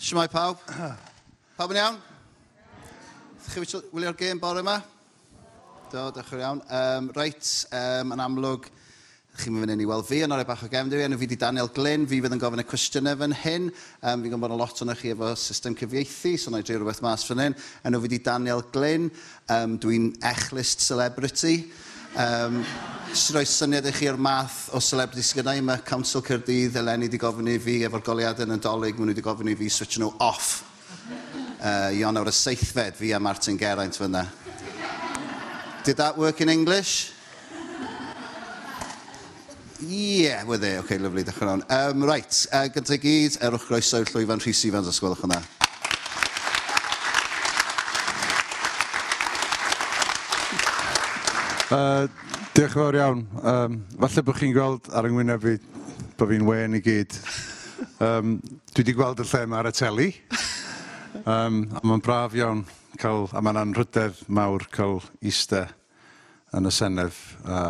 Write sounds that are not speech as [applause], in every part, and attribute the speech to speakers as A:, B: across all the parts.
A: Shmai pawb. Pawb yn iawn? Ydych chi wylio'r gêm bore yma? Do, dechrau iawn. Um, reit, um, yn amlwg, chi'n mynd i weld fi yn orau bach o gefndir. Enw fi di Daniel Glyn, fi fydd yn gofyn y cwestiynau fan hyn. Um, fi'n gwybod lot o'n chi efo system cyfieithu, so na i dreir rhywbeth mas fan hyn. Enw fi di Daniel Glyn, um, dwi'n echlist celebrity. Um, Sy'n rhoi syniad i chi o'r math o celebrity sgynnau mae Council Cyrdydd eleni wedi gofyn i fi efo'r goliadau yn y dolyg, maen nhw wedi gofyn i fi switch nhw off. Uh, I Ion y seithfed fi a Martin Geraint fyna. Did that work in English? Yeah, were they. Okay, lovely, dechrau rhan. Um, right, uh, gyntaf i gyd, erwch groeso i'r llwyfan Rhys Ifans os gwelwch yna.
B: Uh, diolch yn fawr iawn. Um, falle bod chi'n gweld ar yngwyneb fi bod fi'n wen i gyd. Um, dwi wedi gweld y lle yma ar y teli. Um, a mae'n braf iawn cael, a mae'n anrhydedd mawr cael iste yn y Senedd a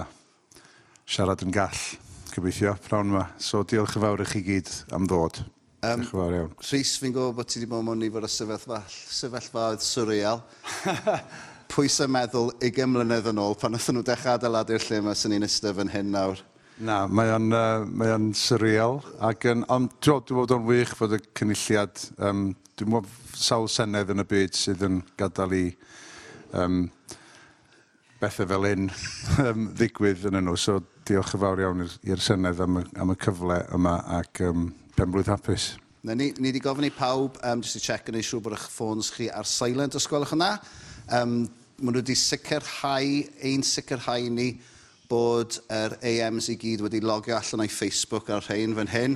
B: siarad yn gall gobeithio prawn yma. So diolch yn fawr i chi gyd am ddod.
A: Um,
B: Diolch yn fawr iawn.
A: Rhys, fi'n gwybod bod ti wedi bod mewn nifer o sefyllfa, sefyllfaoedd surreal. [laughs] pwysau meddwl 20 mlynedd yn ôl pan wnaethon nhw dechrau adeiladu'r lle yma sy'n ni'n ystaf yn hyn nawr?
B: Na, mae o'n, uh, mae on surreal. Ac yn, ond dwi'n dwi bod o'n wych fod y cynulliad, um, dwi'n bod sawl senedd yn y byd sydd yn gadael i um, bethau fel un [laughs] ddigwydd yn nhw. So diolch yn fawr iawn i'r senedd am, am y cyfle yma ac um, penblwydd hapus.
A: Na, ni wedi gofyn i pawb, um, jyst i check yn ei siŵr bod eich ffôns chi ar silent os gwelwch yna. Um, maen nhw wedi sicrhau, ein sicrhau ni bod yr AMs i gyd wedi logio allan o'i Facebook ar rhain fan hyn.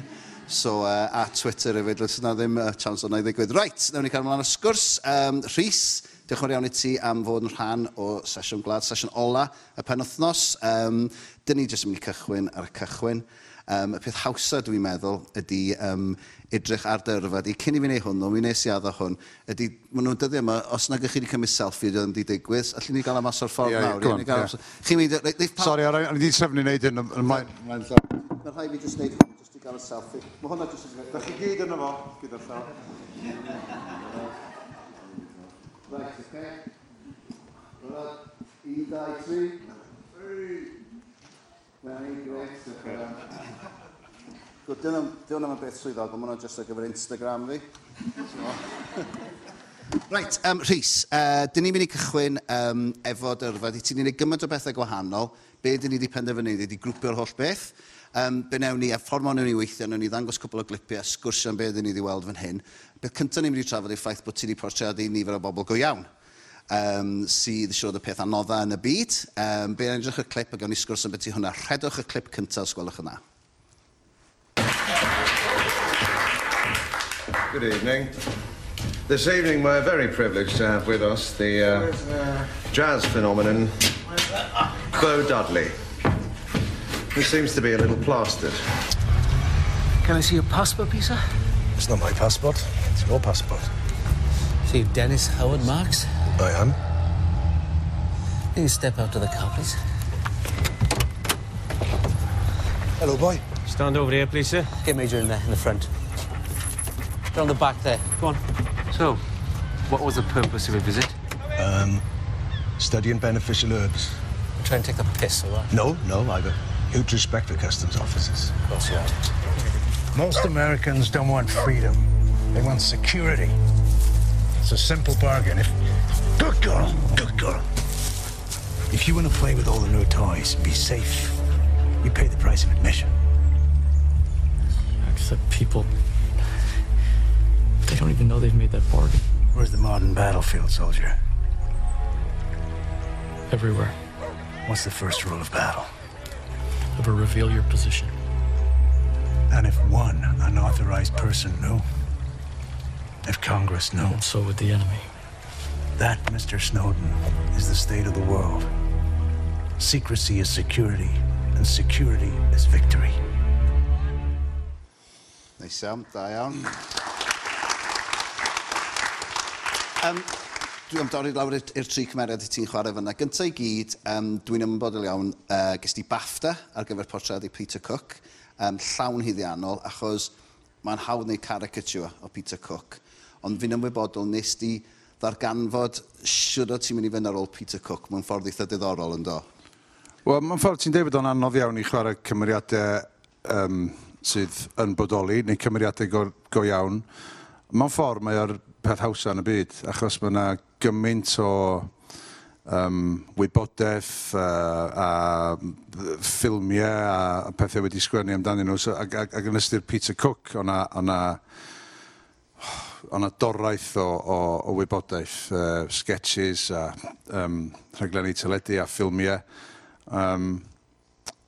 A: So, uh, a Twitter hefyd, lys yna ddim uh, chans o'na i ddigwydd. Right, nawn ni cael ymlaen y sgwrs. Um, Rhys, diolch yn iawn i ti am fod yn rhan o sesiwn gwlad, sesiwn ola y penwthnos. Um, dyn ni jyst yn mynd i cychwyn ar y cychwyn um, y peth hawsa dwi'n meddwl ydy um, edrych ar dyrfod. I cyn i fi wneud hwn, mi nes i addo hwn, ydy, maen nhw'n dyddiau yma, os na gych chi wedi cymryd selfie, dwi'n di digwydd, allwn ni gael am o'r ffordd
B: yeah,
A: nawr.
B: Yeah,
A: yeah. Chi'n mynd... Sorry, ar
B: o'n i wedi trefnu wneud hyn.
A: Mae'n rhaid fi jyst wneud hwn, jyst i gael y selfie. Mae hwnna jyst... yn...
B: Da chi gyd yno fo, gyda'r llaw.
A: Right, okay. Right, un, dau, tri. Three. Very great. Gwyd, dyn nhw'n am beth swyddog, ond maen nhw'n just ar gyfer Instagram fi. Right, um, Rhys, uh, dyn ni'n mynd i cychwyn um, efo dyrfa. Di ti'n gwneud gymaint o bethau gwahanol. Be dyn ni wedi penderfynu? Di wedi grwpio'r holl beth. Um, be newn ni, a ffordd mawn ni weithio, newn ni ddangos cwbl o glipiau, sgwrsio am be dyn ni wedi weld fan hyn. Beth cyntaf ni'n mynd i trafod i'r ffaith bod ti wedi portreadu nifer o bobl go iawn um, sydd eisiau oedd y peth anodda yn y byd. Um, Be'n edrych y clip a gawn ni sgwrs am beth i hwnna. Rhedwch y clip cyntaf os gwelwch yna.
C: Good evening. This evening we're very privileged to have with us the uh, uh jazz phenomenon, Bo Dudley, who seems to be a little plastered.
D: Can I see your passport, please, sir?
E: It's not my passport, it's your passport.
D: See Dennis Howard Marks?
E: I am.
D: Can you step out to the car, please?
E: Hello, boy.
F: Stand over here, please, sir.
D: Get Major in there, in the front. They're on the back there. Go on.
F: So, what was the purpose of your visit?
E: Um, studying beneficial herbs.
D: Try and take the piss, all right?
E: No, no, I've a huge respect for customs officers.
D: Of course you are.
G: Most Americans don't want freedom. They want security. It's a simple bargain. If good girl, good girl. If you want to play with all the new toys and be safe, you pay the price of admission.
H: The people. They don't even know they've made that bargain.
G: Where's the modern battlefield, soldier?
H: Everywhere.
G: What's the first rule of battle?
H: Never reveal your position.
G: And if one unauthorized person knew? If Congress knew?
H: And so would the enemy.
G: That, Mr. Snowden, is the state of the world. Secrecy is security, and security is victory.
A: Neis iawn, da iawn. Um, dwi am dorri lawr i'r tri cymeriad i ti'n chwarae fyna. Gyntaf i gyd, um, dwi'n ymwybodol iawn, uh, gys ti BAFTA ar gyfer portreadu Peter Cook, um, llawn hyddiannol, achos mae'n hawdd neu caricature o Peter Cook. Ond fi'n ymwybodol, nes di ddarganfod siwr o ti'n mynd i fynd ar ôl Peter Cook mewn ffordd eitha diddorol yn do?
B: Wel, mae'n ffordd ti'n dweud bod o'n anodd iawn i chwarae cymeriadau um, sydd yn bodoli, neu cymeriadau go, go iawn. Mae'n ffordd mae o'r peth hawsa yn y byd, achos mae yna gymaint o um, wybodaeth uh, a ffilmiau a, a pethau wedi sgwennu amdanyn nhw. So, ac, ac, ac yn ystyr Peter Cook, o'na... o'na o'na doraeth o o o wybodaeth uh, sketches a um, rhaglenni teledu a ffilmiau. Um,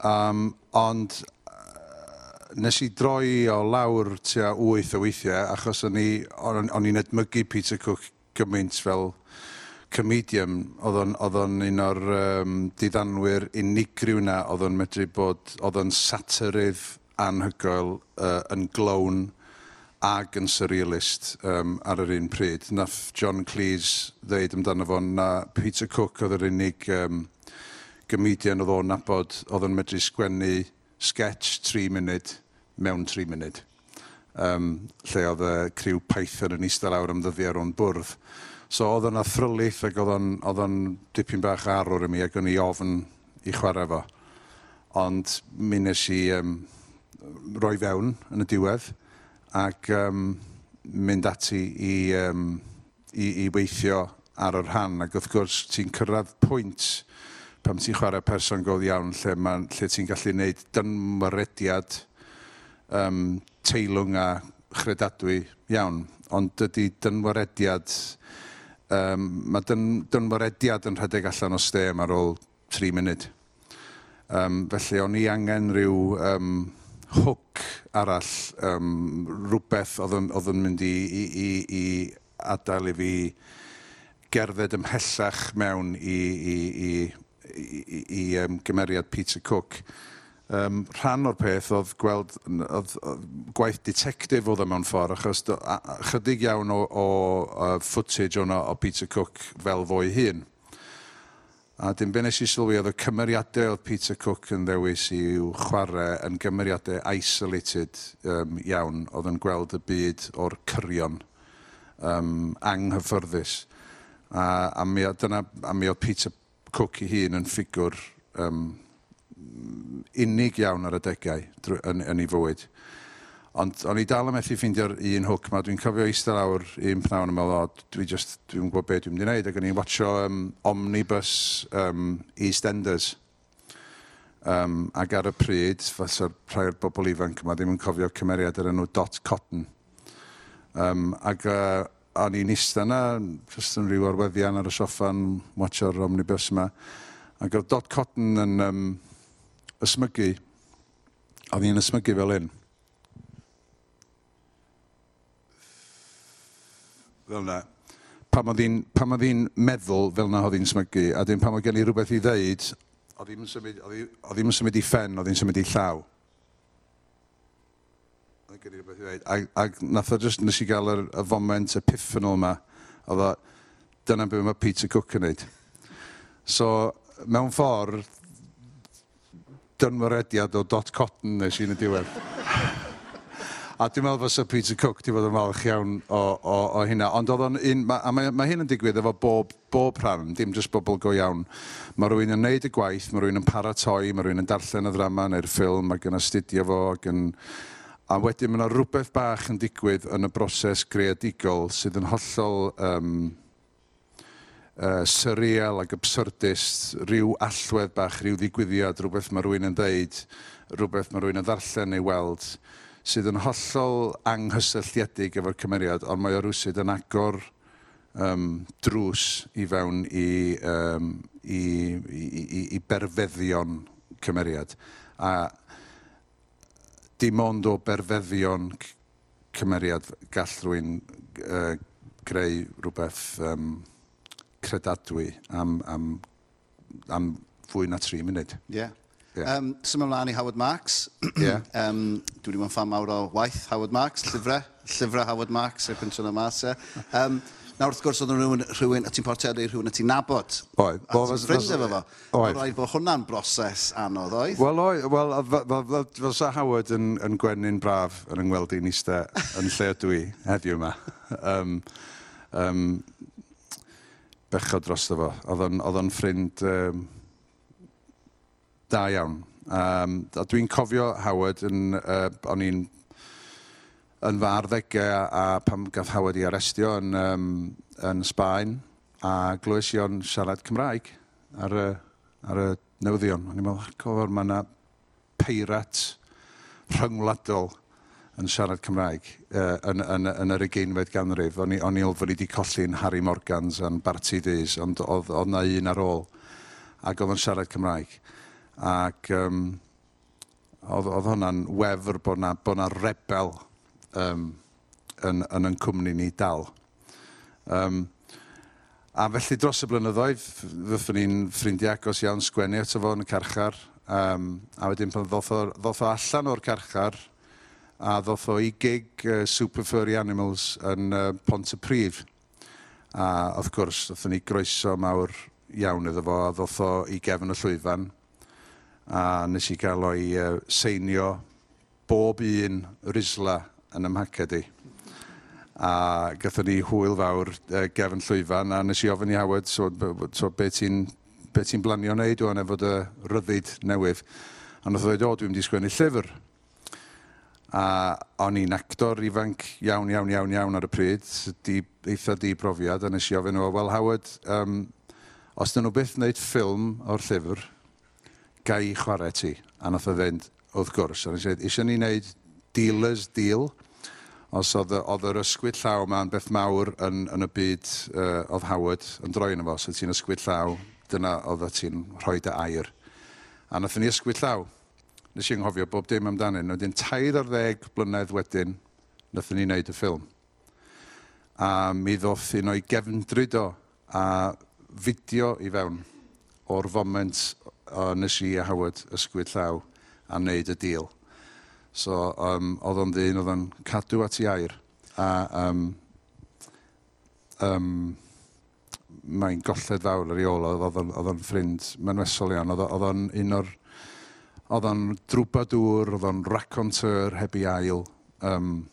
B: um, ond uh, nes i droi o lawr tua wyth o weithiau achos o'n i o'n o'n i'n edmygu Peter Cook gymaint fel comedian Oedd o'n o'dd o'n un o'r um, diddanwyr unigryw 'na oedd o'n medru bod oedd o'n satyrydd anhygoel uh, yn glown ag yn surrealist um, ar yr un pryd. Nath John Cleese ddeud amdano fo na Peter Cook oedd yr unig um, gymedian oedd o'n nabod oedd yn medru sgwennu sketch 3 munud mewn 3 munud. Um, lle oedd y criw Python yn eistedd lawr am ddyddiau o'n bwrdd. So oedd yna thryllith ac oedd o'n dipyn bach arwr i mi ac o'n i ofn i chwarae fo. Ond mi nes i um, roi fewn yn y diwedd ac um, mynd ati i, um, i, i weithio ar yr rhan. Ac wrth gwrs, ti'n cyrraedd pwynt pam ti'n chwarae person go iawn lle, ma, lle ti'n gallu gwneud dymyrediad um, teilwng a chredadwy iawn. Ond dydy dynwarediad, um, mae dyn, dynwarediad yn rhedeg allan o stem ar ôl 3 munud. Um, felly o'n i angen rhyw um, hwc arall, um, rhywbeth oedd yn mynd i, i, i, i adael i fi gerdded ymhellach mewn i, i, i, i, i, i um, gymeriad Peter Cook. Um, rhan o'r peth oedd gweld oedd, oedd gwaith detective oedd e mewn ffordd, achos do, a, chydig iawn o, o, o footage o'n o Peter Cook fel fo'i hun. A dim be nes i sylwi oedd y cymeriadau oedd Peter Cook yn ddewis i i'w chwarae yn gymeriadau isolated um, iawn oedd yn gweld y byd o'r cyrion um, anghyffyrddus. A, a, mi, dyna, a mi oedd Peter Cook ei hun yn ffigwr um, unig iawn ar y degau yn, yn ei fywyd. Ond o'n i dal yn methu ffeindio'r un hwc ma. Dwi'n cofio eistedd lawr un pnawn yn meddwl, o, dwi just, dwi'n gwybod beth dwi'n mynd i wneud. Ac o'n i'n watcho um, Omnibus um, EastEnders. Um, ac ar y pryd, fatha'r rhai o'r bobl ifanc yma ddim yn cofio cymeriad yr enw Dot Cotton. Um, ac uh, o'n i'n eistedd yna, jyst yn rhyw arweddian ar y soffa'n watcho'r omnibus yma. Ac oedd Dot Cotton yn um, ysmygu, oedd hi'n ysmygu fel un. fel yna, pam oedd hi'n ddi, meddwl fel yna oedd hi'n smygu, a dim pam oedd gen i rhywbeth i ddeud, oedd hi'n symud, oedd hi'n symud i ffen, oedd hi'n symud i llaw. Oedd gen i rhywbeth i ddeud. Ac, ac nath o jyst nes i gael y, y foment epiphanol yma, oedd o, dyna beth mae Peter Cook yn neud. So, mewn ffordd, dynwarediad o dot cotton nes i'n y diwedd. A dwi'n meddwl fysa Peter Cook di fod yn falch iawn o, o, o hynna. Ond oedd o'n un... Ma, a mae, mae hyn yn digwydd efo bob, bob rhan, dim jyst bobl go iawn. Mae rhywun yn neud y gwaith, mae rhywun yn paratoi, mae rhywun yn darllen y ddrama neu'r ffilm ac yn astudio fo ac yn... A wedyn mae yna rhywbeth bach yn digwydd yn y broses greadigol sydd yn hollol um, uh, surreal ac absurdist, rhyw allwedd bach, rhyw ddigwyddiad, rhywbeth mae rhywun yn ddeud, rhywbeth mae rhywun yn ddarllen neu weld sydd yn hollol anghysylltiedig efo'r cymeriad, ond mae o rwysyd yn agor um, drws i fewn i, um, i, i, i, i berfeddion cymeriad. A dim ond o berfeddion cymeriad gall rwy'n uh, greu rhywbeth um, credadwy am, am, am fwy na tri munud.
A: Ie. Yeah.
B: Yeah.
A: Um, Symud ymlaen i Howard Marks.
B: yeah. [clears throat]
A: um, dwi wedi bod yn fan mawr o waith Howard Marks, llyfrau. Llyfrau Howard Marks, y pensiwn e. yma. Um, Nawr wrth gwrs oedd yn rhywun, rhywun a ti'n portedi rhywun a ti'n nabod.
B: Oedd.
A: A ti'n ffrind efo fo.
B: Oedd.
A: Rhaid bod hwnna'n broses anodd, oedd?
B: Wel, oi, Wel, fel sa Howard yn, yn gwenyn braf yn yngweld i'n ista yn lle ydw i heddiw yma. Um, um, bechod dros fo. Oedd o'n ffrind... Um, da iawn. Um, a dwi'n cofio Howard yn, uh, o'n i'n yn fy arddegau a pam gath Howard i arestio yn, um, yn Sbaen a glwys i o'n siarad Cymraeg ar y, ar y newyddion. O'n i'n meddwl, cofio'r mae yna peirat rhyngwladol yn siarad Cymraeg uh, yn, yn, yn, yr ugeinfed ganrif. O'n i'n ilfod i wedi colli'n Harry Morgans a'n Barty Dees, ond oedd yna un ar ôl ac oedd yn siarad Cymraeg. Ac um, oedd, oedd hwnna'n wefr bod na, bod na rebel um, yn, yn yn cwmni ni dal. Um, a felly dros y blynyddoedd, fyddwn ni'n ffrindiau agos iawn sgwennu ato fo yn y carchar. Um, a wedyn pan ddoth o, ddoth o allan o'r carchar, a ddoth o i gig uh, Super Furry Animals yn uh, Pont y Prif. A wrth gwrs, ddoth ni groeso mawr iawn iddo fo, a ddoth o i gefn y llwyfan a nes i gael o'i uh, seinio bob un risla yn ymhaced i. A gathon ni hwyl fawr uh, gefn llwyfan a nes i ofyn i Howard so, so be ti'n be ti blanio wneud o'n efo dy ryddid newydd. A nath o dweud, o, dwi'n mynd i sgwennu llyfr. A o'n i'n actor ifanc iawn, iawn, iawn, iawn ar y pryd, di, eitha di brofiad, a nes i ofyn o, wel, Howard, um, os dyn nhw byth wneud ffilm o'r llyfr, gai chwarae ti. A nath o fynd, wrth gwrs. A nes i eisiau ni wneud dealers deal. Os oedd, oedd yr ysgwyd llaw ma'n beth mawr yn, yn y byd uh, oedd Howard yn droi yn efo, so ti'n ysgwyd llaw, dyna oedd ti'n rhoi dy air. A nath ni ysgwyd llaw. Nes i'n ynghofio bob dim amdanyn. Wedyn yn tair ar ddeg blynedd wedyn, nath ni wneud y ffilm. A mi ddoth un o'i gefndryd o a fideo i fewn o'r foment o nes i a Howard ysgwyd llaw a wneud y deal. So, um, oedd o'n ddyn, oedd o'n cadw at i air. A um, um, mae'n golled fawr ar ei ôl, oedd o'n ffrind menwesol iawn. Oedd o'n un o'r... Oedd o'n drwbadŵr, oedd o'n raconteur heb i ail. Um,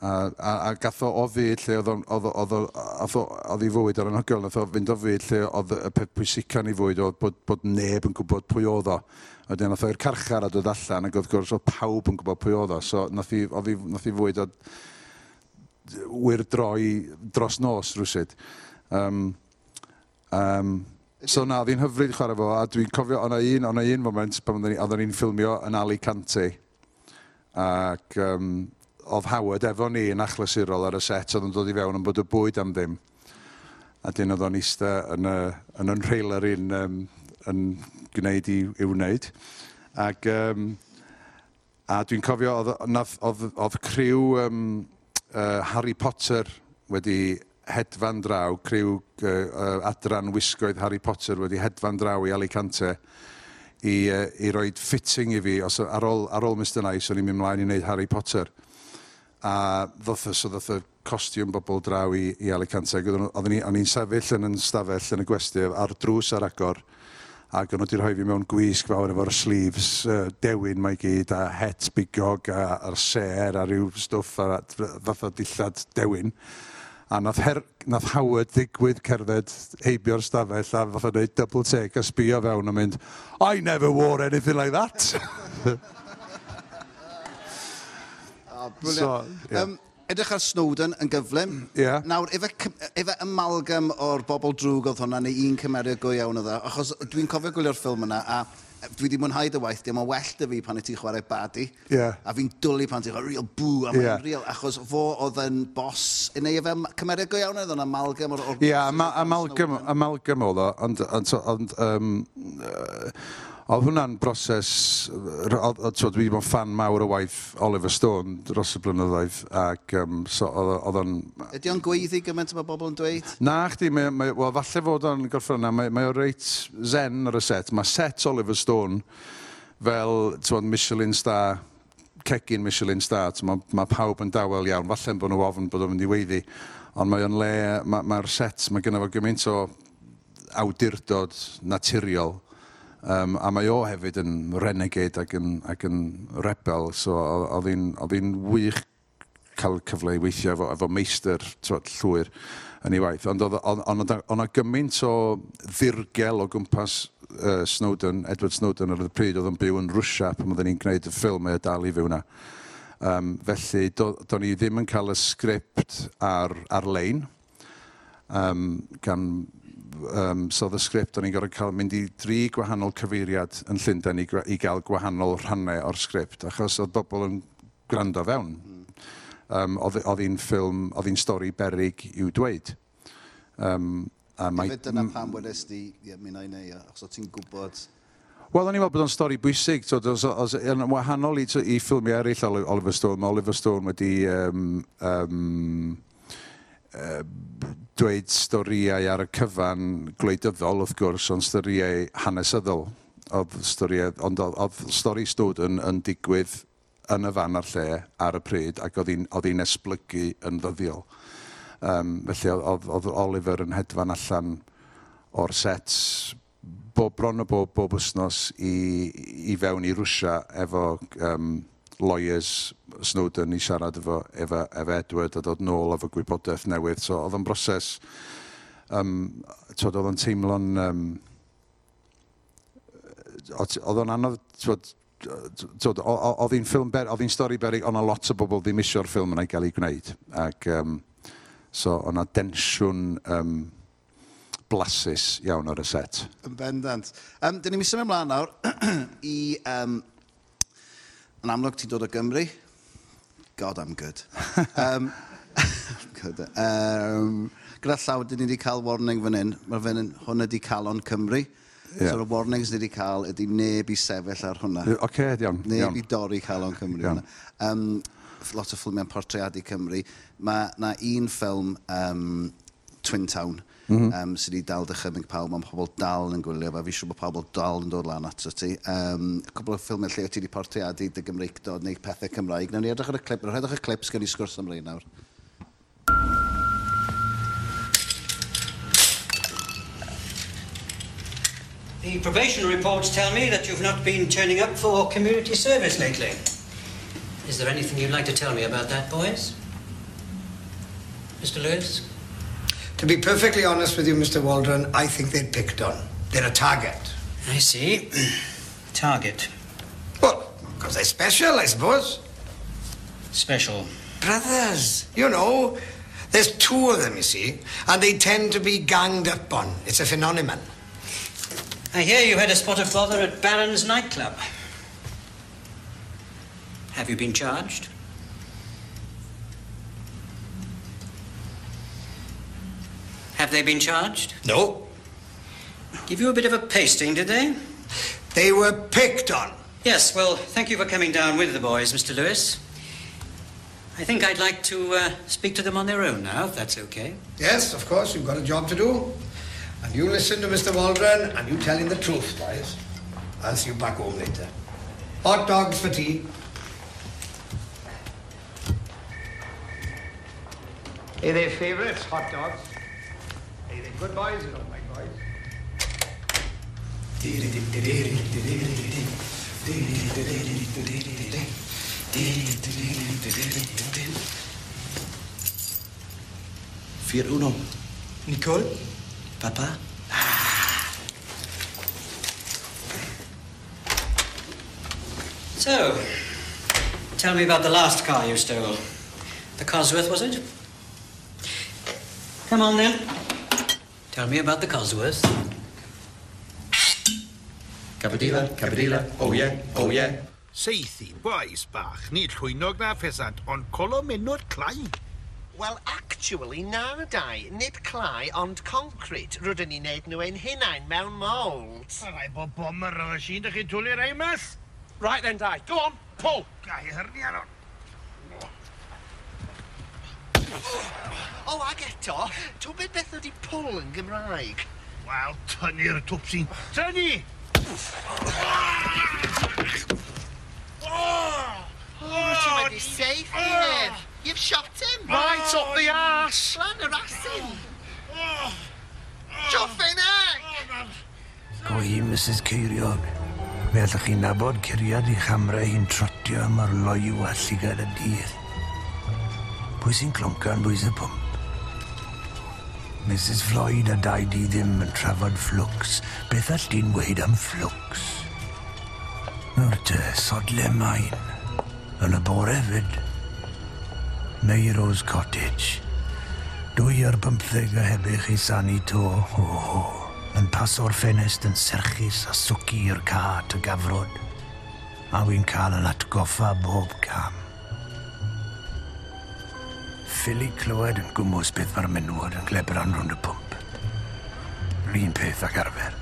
B: a, a, a gath o o fyd lle oedd ei fwyd ar anhygoel, nath o fynd o fyd lle oedd y peth pwysica ni fwyd oedd bod, bod neb yn gwybod pwy oedd o. A wedyn nath o'r carchar a dod allan ac wrth gwrs oedd pawb yn gwybod pwy oedd o. So nath i, i, nath i fwyd o wir droi dros nos rwysyd. Um, um, So na, oedd hi'n hyfryd chwarae fo, a dwi'n cofio, o'na un, o'na un moment pan oedden ni'n ffilmio yn Ali Cante, ac um, of Howard efo ni yn achlysurol ar y set oedd yn dod i fewn yn bod y bwyd am ddim. A dyn oedd o'n eista yn, uh, yn yn rheiler un um, yn gwneud i, i wneud. Ac, um, a dwi'n cofio oedd, oedd, oedd criw um, uh, Harry Potter wedi hedfan draw, criw uh, uh, adran wisgoedd Harry Potter wedi hedfan draw i Alicante i, uh, i roi fitting i fi, os ar ôl, ar ôl Mr Nice, o'n i'n mynd mlaen i wneud Harry Potter a ddothos o ddoth y costiwm bobl draw i, i Alicante. Oedden ni, o'n i'n sefyll yn yn stafell yn y gwesti ar drws ar agor, ac o'n nhw wedi rhoi fi mewn gwisg fawr efo'r sleeves uh, dewin mae gyd, a het bigog, a, a'r ser, a ryw stwff, a fath o dillad dewin. A nath, her, nath Howard ddigwydd cerdded heibio'r stafell a fath o'n double take a sbio fewn a mynd, I never wore anything like that. [laughs] So, yeah.
A: um, edrych ar Snowden yn gyflym.
B: Yeah.
A: Nawr, efe, efe amalgam o'r bobl drwg oedd hwnna neu un cymeriad go iawn oedd achos dwi'n cofio gwylio'r ffilm yna a e, dwi wedi mwynhau dy waith, dim ond well dy fi pan y ti'n chwarae badi.
B: Yeah.
A: A fi'n dwlu pan ti'n chwarae real bŵ
B: am
A: yeah. real, achos fo oedd yn bos, neu efe cymeriad go iawn oedd o'n amalgam o'r...
B: Ie, yeah, amalgam, amalgam oedd o, ond, ond, ond um, uh, Oedd hwnna'n broses, oedd dwi wedi bod yn fan mawr o waith Oliver Stone dros y blynyddoedd, ac um, so, oedd o'n...
A: Ydy o'n gweiddi gymaint mae bobl yn dweud?
B: Na, chdi, mae, mae, wel, falle fod o'n gorffen yna, mae, mae o reit zen ar y set. Mae set Oliver Stone fel, ti'n Michelin star cegin Michelin star, mae ma pawb yn dawel iawn, falle'n bod nhw ofn bod o'n mynd i weiddi, ond mae o'n le, mae'r ma, ma set, mae gynnu fo gymaint o awdurdod naturiol Um, a mae o hefyd yn renegade ac yn, ac yn rebel, so oedd hi'n wych cael cyfle i weithio efo, efo meistr twod, llwyr yn ei waith. Ond oedd yna gymaint o ddirgel o gwmpas uh, Snowden, Edward Snowden ar y pryd, oedd yn byw yn Rwysia pan oedden ni'n gwneud y ffilm e dal i fyw yna. Um, felly, do, do, ni ddim yn cael y sgript ar, ar-lein um, gan um, so the script, o'n i'n gorfod cael mynd i dri gwahanol cyfeiriad yn Llundain i, i gael gwahanol rhannau o'r sgript, achos oedd bobl yn gwrando fewn. Hmm. Um, oedd hi'n ffilm, oedd hi'n stori berig i'w dweud. Um, a mae...
A: Dyfyd dyna pam wedes di, ie, mi na i neu, achos o ti'n gwybod...
B: Wel, o'n i'n meddwl bod o'n stori bwysig. So, os, os, yn wahanol i, i ffilmiau eraill Oliver Stone, mae Oliver Stone wedi um, um, uh, dweud storiau ar y cyfan gwleidyddol, wrth gwrs, ond storiau hanesyddol. Oedd storiau, ond oedd stori stwd yn, yn digwydd yn y fan a'r lle ar y pryd ac oedd hi'n esblygu yn ddyddiol. Um, felly oedd, oedd Oliver yn hedfan allan o'r sets bob bron o bob, bob wsnos i, i fewn i rwsia efo um, lawyers Snowden i siarad efo, efo, efo Edward a dod nôl efo gwybodaeth newydd. So oedd o'n broses, um, tod, oedd o'n teimlo'n... Um, oedd o'n anodd, tod, tod, oedd hi'n ffilm ber, oedd hi'n stori berig, ond a lot o bobl ddim eisiau'r ffilm yna i gael ei gwneud. Ac, um, so, o'na densiwn um, blasus iawn ar y set.
A: Yn bendant. Um, Dyn ni'n mynd symud ymlaen nawr [clears throat] i um, yn amlwg ti'n dod o Gymru, God, I'm good. [laughs] um, [laughs] good. Um, gyda llaw, dyn ni wedi cael warning fan hyn. Mae fan hyn, hwn ydi Calon Cymru.
B: Yeah.
A: So, y warnings ni wedi cael ydi neb i sefyll ar hwnna.
B: Oce, okay, iawn.
A: Neb
B: iawn.
A: i dorri Calon Cymru.
B: Iawn.
A: Um, lot o ffilmiau'n portreadu Cymru. Mae na un ffilm um, Twin Town
B: mm -hmm.
A: um, sydd wedi dal dychymyg pawb, mae pobl dal yn gwylio fe, fi siw bod pobl dal yn dod lan ato ti. Um, cwbl o ffilmiau lle ti wedi portiadu dy Gymreigdod neu pethau Cymraeg. Nawr ni edrych ar y clip, roedwch y clip sgan i sgwrs am nawr.
I: The probation reports tell me that you've not been turning up for community service lately. Is there anything you'd like to tell me about that, boys? Mr. Lewis?
J: To be perfectly honest with you, Mr. Waldron, I think they're picked on. They're a target.
I: I see. [clears throat] Target.
J: Well, because they're special, I suppose.
I: Special.
J: Brothers, you know. There's two of them, you see, and they tend to be ganged up on. It's a phenomenon.
I: I hear you had a spot of bother at Baron's nightclub. Have you been charged? Have they been charged?
J: No.
I: Give you a bit of a pasting, did they?
J: They were picked on.
I: Yes, well, thank you for coming down with the boys, Mr. Lewis. I think I'd like to uh, speak to them on their own now, if that's okay.
J: Yes, of course, you've got a job to do. And you listen to Mr. Waldron and you tell him the truth, boys. I'll see you back home later. Hot dogs for tea. Are they favourites, hot dogs? Are they good boys or not, my boys?
K: Vier uno.
J: Nicole?
K: Papa?
I: So, tell me about the last car you stole. The Cosworth, was it? Come on then. Tell me about the Cosworth.
K: Cabadilla, Cabadilla, oh yeah, oh yeah.
L: Seithi, boes bach, nid llwynog na ffesant, ond colomenod clai.
M: Wel, actually, na, dau. Nid clai, ond concrete. Rydyn ni'n neud nhw ein hunain mewn mold.
L: A rai bod bomber o'r sy'n, dych chi'n twlu'r eimas?
M: Right then, dau. Go on, pull.
L: Gai hyrni ar o'n.
M: O ag eto tw'm be' beth ydi pull yn Gymraeg?
L: Wel tynnu'r twpsi'n tynnu!
M: Oh! Oh, you made me safe here. You've shot him.
L: Right oh, up the arse.
M: Lan yr asyn. Joffin egg.
G: Go i Mrs Ceiriog. Fe allwch chi nabod curiad i chamra hi'n trotio am ar loiw allu gael y dydd. Pwy sy'n clonca'n bwys y pwmp? Mrs Floyd a dau di ddim yn trafod fflwcs. Beth all di'n weid am fflwcs? Nawr te, sodle main. Yn y bore fyd. Meiros Cottage. Dwy ar bymtheg a hebych i sani to. Ho, ho. Yn paso'r ffenest yn serchus a swci i'r cat y gafrod. A wy'n cael yn atgoffa bob cam. Ffili clywed yn gwmws beth mae'r menywod yn glebran rhwng y pwmp. Rhyn peth ac arfer.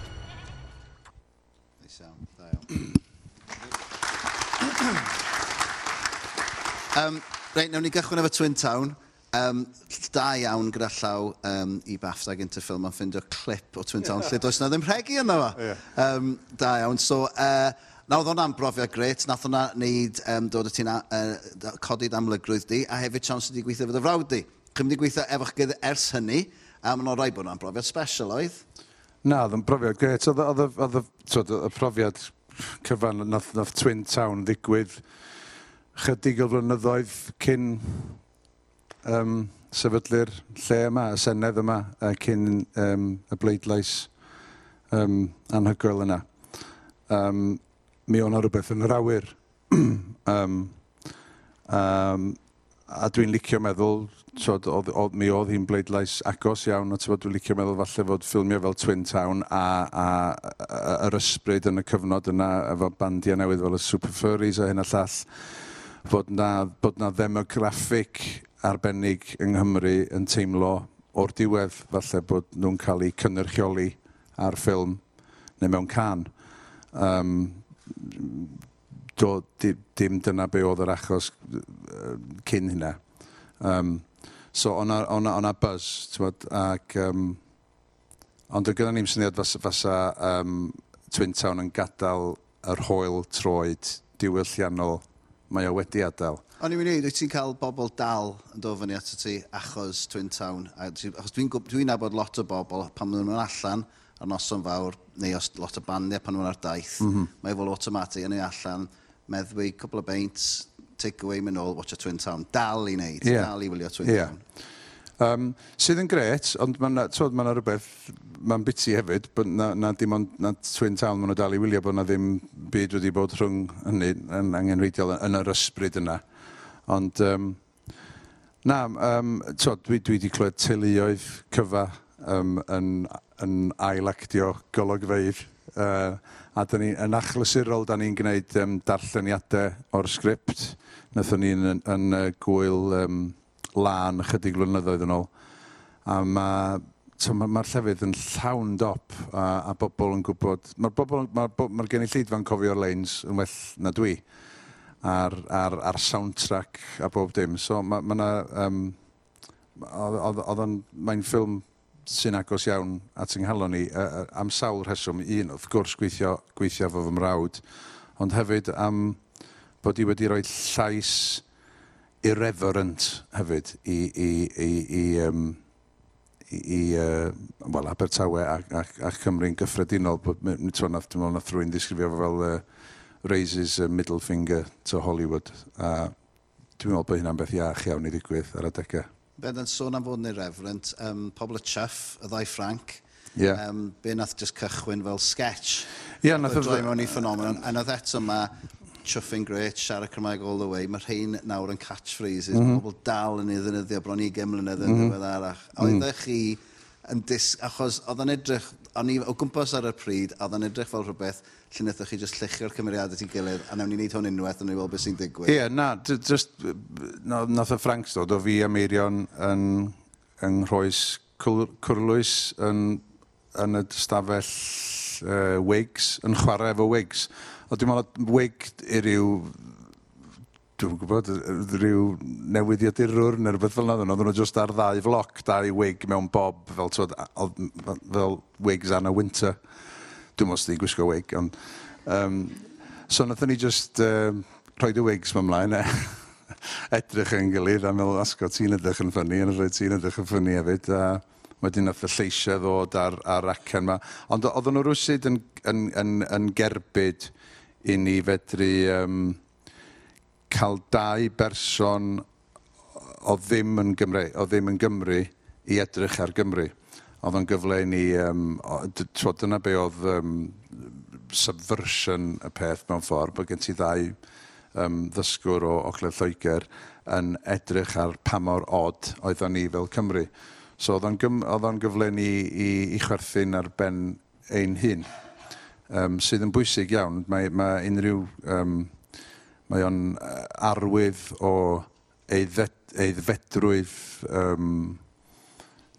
A: um, [coughs] Reit, nawn ni gychwyn efo Twin Town. Um, da iawn gyda llaw um, i BAFTA gynt y ffilm a ffeindio clip o Twin Town, yeah. lle does na ddim rhegi yna fo. Yeah. Um, da iawn. So, uh, Na, oedd hwnna'n brofiad gret. Nath hwnna wneud um, dod y ti'n uh, codi'r amlygrwydd di, a hefyd siawns i gweithio fod y frawd di. Chym wedi gweithio efo'ch gyda ers hynny, a ma'n o'n rhaid bod hwnna'n brofiad special oedd.
B: Na, oedd yn brofiad gret. Oedd y profiad cyfan, nath, nath Twin Town ddigwydd chydig o flynyddoedd cyn um, sefydlu'r lle yma, y senedd yma, a cyn um, y bleidlais um, anhygoel yna. Um, mi o'n rhywbeth yn yr awyr. [clears throat] um, um, a dwi'n licio meddwl, tywed, oedd, oedd, mi oedd hi'n bleidlais agos iawn, a tywed, dwi'n licio meddwl falle fod ffilmio fel Twin Town a, a, a, yr ysbryd yn y cyfnod yna efo bandiau newydd fel y Super Furries a hyn a llall, bod na, bod na ddemograffig arbennig yng Nghymru yn teimlo o'r diwedd falle bod nhw'n cael eu cynnyrchioli ar ffilm neu mewn can. Um, do, di, dim dyna be oedd yr achos uh, cyn hynna. Um, so o'na, ona, ona buzz, bod, ac um, ond oedd gyda ni'n syniad fasa, fasa um, Twin Town yn gadael yr hoel troed diwylliannol mae o wedi adael.
A: O'n i'n mynd i, ti'n cael bobl dal yn dod fyny ato ti achos Twin Town. Achos dwi'n dwi, dwi nabod lot o bobl pan maen nhw'n allan ar noson fawr, neu os lot o bandiau pan nhw'n ar daith,
B: mm -hmm.
A: mae fel automatic yn ei allan, meddwi, cwbl o beint, take away mynd ôl, watch a Twin Town. Dal i wneud,
B: yeah.
A: dal i wylio Twin
B: yeah.
A: Town.
B: Um, sydd yn gret, ond mae yna ma, ma rhywbeth, mae'n biti hefyd, bod na, na dim ond na Twin Town maen nhw dal i wylio bod na ddim byd wedi bod rhwng hynny yn angenreidiol yn yr ysbryd yna. Ond, um, na, um, so, dwi, dwi wedi clywed teuluoedd cyfa um, yn, yn ailactio gologfeidd. Uh, a dyn ni, yn achlysurol, da ni'n gwneud um, darlleniadau o'r sgript. Nethon ni'n yn, yn, yn, gwyl um, lan chydig flynyddoedd yn ôl. A mae mae'r ma llefydd yn llawn dop a, a bobl yn gwybod... Mae'r bobl, mae'r bo, ma genillidfa'n cofio'r leins yn well na dwi a'r, ar, ar soundtrack a bob dim. So mae ma yna... Um, oedd o'n... Mae'n ffilm sy'n agos iawn at yng nghalon ni uh, am sawl rheswm. Un, wrth gwrs, gweithio, gweithio fo fy mrawd, ond hefyd am bod i wedi rhoi llais irreverent hefyd i, i, i, i, um, i, i uh, well, Abertawe a, a, a Cymru'n gyffredinol. Dwi'n meddwl nath rwy'n disgrifio fo fel uh, raises a middle finger to Hollywood. A dwi'n meddwl bod hynna'n beth iach iawn i ddigwydd ar adegau
A: beth yn sôn am fod yn irreverent, um, pobl y chyff, y ddau Frank,
B: yeah.
A: um, be nath just cychwyn fel sketch.
B: Ie, yeah,
A: nath
B: y...
A: Droi mewn i ffenomenon, a nath eto yma, chuffing great, siarad Cymraeg all the way, mae'r rhain nawr yn catchphrases, mm -hmm. pobl dal yn ei ddynyddio bron i gymlynedd yn
B: mm -hmm.
A: ddiweddarach. A mhm.
B: oedd mm
A: -hmm. chi yn dis... Achos oedd yn edrych o'n i o gwmpas ar y pryd, a dda'n edrych fel rhywbeth lle wnaethoch chi just lluchio'r cymeriadau at gilydd, a newn ni wneud hwn unwaith, a newn ni weld beth sy'n digwydd.
B: Ie, yeah, na, just, no, nath y Franks dod o fi a Meirion yn, yn rhoes cwrlwys yn, yn y stafell uh, wigs, yn chwarae efo wigs. O, dwi'n meddwl, wig i ryw dwi'n gwybod, rhyw newyddiadurwr neu rhywbeth fel yna. Oedden nhw just ar ddau floc, dau wig mewn bob, fel, twyd, fel wigs Anna Winter. Dwi'n mwyn sydd gwisgo wig, ond... Um, so nathon ni just um, rhoi dy wigs fy mlaen, e, [laughs] edrych yn gilydd a meddwl, asgo, ti'n edrych yn ffynnu, yn rhaid ti'n edrych yn ffynnu hefyd. A wedyn nath y lleisiau ddod ar, ar acen yma. Ond oedden nhw rwysyd yn, yn, yn, yn gerbyd i ni fedru... Um, cael dau berson o ddim yn Gymru, o ddim yn Gymru i edrych ar Gymru. Oedd o'n gyfle i ni, um, tro dyna be oedd um, subversion y peth mewn ffordd, bod gen ti ddau um, ddysgwr o Ogledd Lloegr yn edrych ar pa mor od oeddwn ni fel Cymru. So oedd o'n gyfle ni i, i chwerthu'n ar ben ein hun, um, sydd yn bwysig iawn. Mae, mae unrhyw um, Mae o'n arwydd o eiddfedrwydd um,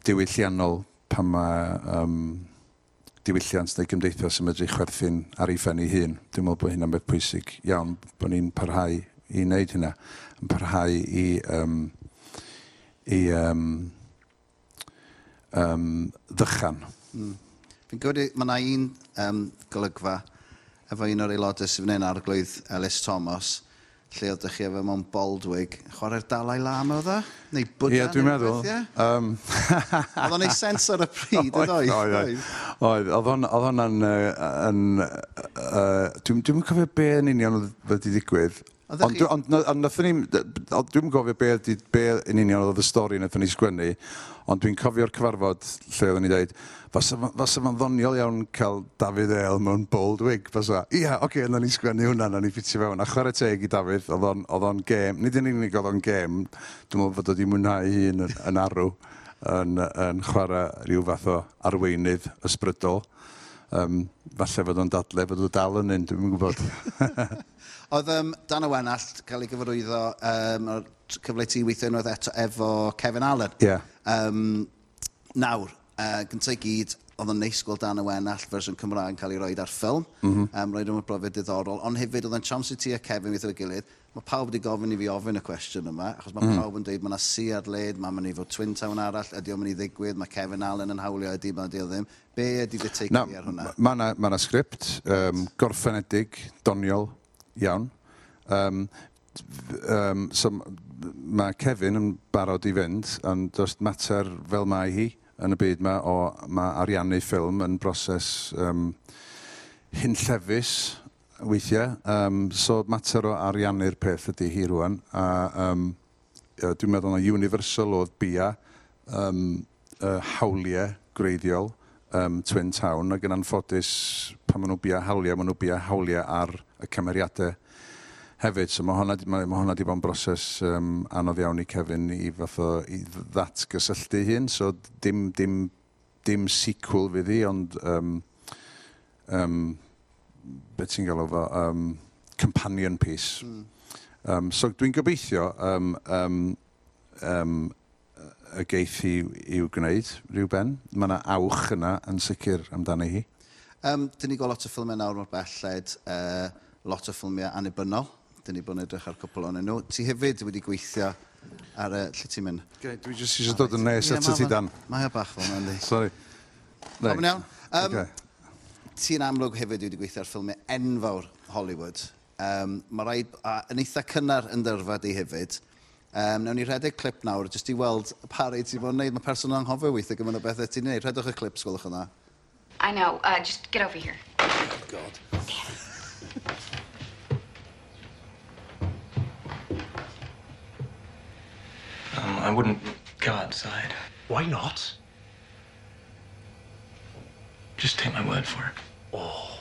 B: diwylliannol pan mae um, diwylliant neu gymdeithas yn medru chwerthu'n ar ei phen ei hun. Dwi'n meddwl bod hynna'n beth pwysig iawn bod ni'n parhau i wneud hynna. Yn parhau i, um, i um, um, ddychan. Mm.
A: Fi'n gwybod, mae yna un um, golygfa efo un o'r aelodau sydd fan hyn ar glwydd Ellis Thomas, lle oedd chi efo mewn Baldwig, chwarae'r Dalai Lama oedd e? Neu Buddha?
B: Ie, yeah, dwi'n meddwl. Um... [laughs]
A: oedd o'n ei sens ar y pryd, [laughs] oedd oedd?
B: Oedd, oedd. Oedd hwnna'n... Dwi'n cofio be yn union oedd wedi digwydd, Ond chi... ni, dwi'n gofio be, be yn union oedd y stori nathyn ni sgwennu, ond dwi'n cofio'r cyfarfod lle oedden ni dweud, fasa, fasa ddoniol iawn cael David El mewn bold wig, fasa. Ia, oce, okay, na ni sgwennu hwnna, na ni ffitio fewn. A chwarae teg i David, oedd o'n gêm, nid yn unig oedd o'n gêm, dwi'n meddwl fod wedi mwynhau hun yn, yn arw, yn, yn chwarae rhyw fath o arweinydd ysbrydol. Um, falle fod o'n dadle, fod o'n dal yn un, dwi'n gwybod. [laughs]
A: Oedd um, Dan Owenallt cael ei gyfarwyddo um, o'r cyfle ti weithio unwaith eto efo Kevin Allen.
B: Yeah.
A: Um, nawr, uh, gyntaf i gyd, oedd yn neis gweld Dan Owenall fersiwn Cymraeg yn cael ei roi ar ffilm. Mm -hmm. um, roed yn brofiad diddorol, ond hefyd oedd yn chance i ti a Kevin wedi'i gilydd. Mae pawb wedi gofyn i fi ofyn y cwestiwn yma, achos mae mm. pawb yn dweud, mae yna si ar led, mae'n mynd i fod Twin Town arall, ydy o'n mynd i ddigwydd, mae Kevin Allen yn hawlio ydy, mae ydy o ddim. Be ydy dy teicu ar hwnna?
B: Mae yna ma, sgript um, gorffenedig, doniol, iawn. Um, um, so mae Kevin yn barod i fynd, ond does mater fel mae hi yn y byd yma o mae ariannu ffilm yn broses um, hunllefus weithiau. Um, so mater o ariannu'r peth ydy hi rwan. A, um, dwi'n meddwl na Universal oedd bia um, uh, hawliau greiddiol um, Twin Town ac yn anffodus pan maen nhw'n bia hawliau, maen nhw'n bia hawliau ar y cymeriadau hefyd. So mae hwnna, ma, ma hwnna di bod yn broses um, anodd iawn i Kevin i fath o i ddatgysylltu hyn. So dim, dim, dim sequel fydd hi, ond um, um, beth ti'n gael o fo, um, companion piece. Mm. Um, so dwi'n gobeithio um, um, um, y geith hi i'w gwneud rhyw ben. Mae yna awch yna yn sicr amdano hi.
A: Um, dyn ni gweld lot o ffilmiau nawr mor belled, uh, lot o ffilmiau anibynnol. Dyn ni bod yn edrych ar cwpl o'n nhw. Ti hefyd wedi gweithio ar y... Uh, lle ti'n mynd?
B: Dwi jyst eisiau dod yn nes at ti dan.
A: Mae o bach fel yna,
B: Sorry.
A: Right. Iawn. Um, okay. Ti'n amlwg hefyd wedi gweithio ar ffilmiau enfawr Hollywood. Um, mae rhaid, a, yn eitha cynnar yn dyrfa di hefyd, Um, newn ni rhedeg clip nawr, jyst i weld pari ti'n bod yn neud. Mae person yn anghofio weithio gymaint o bethau ti'n neud. Rhedwch y clip, sgolwch yna.
N: I know. Uh, just get over here.
A: Oh, God.
O: um, I wouldn't go outside.
P: Why not?
O: Just take my word for it.
P: Oh.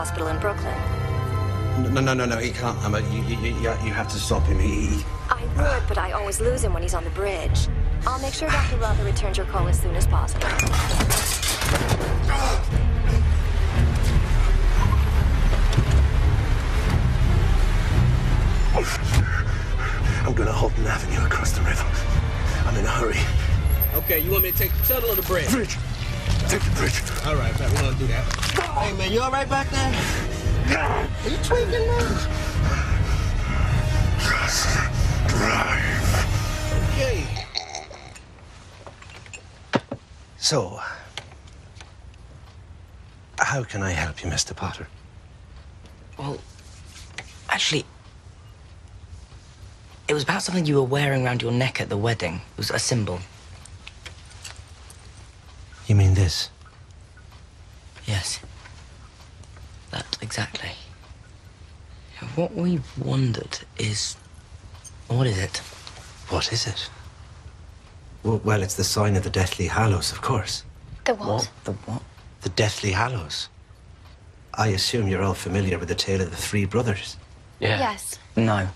Q: Hospital in Brooklyn.
K: No, no, no, no, he can't, Emma. You, you, you, you have to stop him. He...
Q: I would, but I always lose him when he's on the bridge. I'll make sure Dr. Rother returns your call as soon as possible.
E: I'm going to Holton Avenue across the river. I'm in a hurry.
K: Okay, you want me to take the tunnel or the bridge?
E: Bridge. Take the bridge.
K: All right, bet we're gonna do that. Hey, man, you all right back there? Are you tweaking, man?
E: Just drive.
K: Okay.
E: So, how can I help you, Mr. Potter?
P: Well, actually, it was about something you were wearing around your neck at the wedding. It was a symbol.
E: You mean this?
P: Yes. That exactly. What we wondered is. What is it?
E: What is it? Well, well, it's the sign of the Deathly Hallows, of course.
Q: The what?
P: The what?
E: The Deathly Hallows. I assume you're all familiar with the tale of the three brothers.
Q: Yes.
P: No.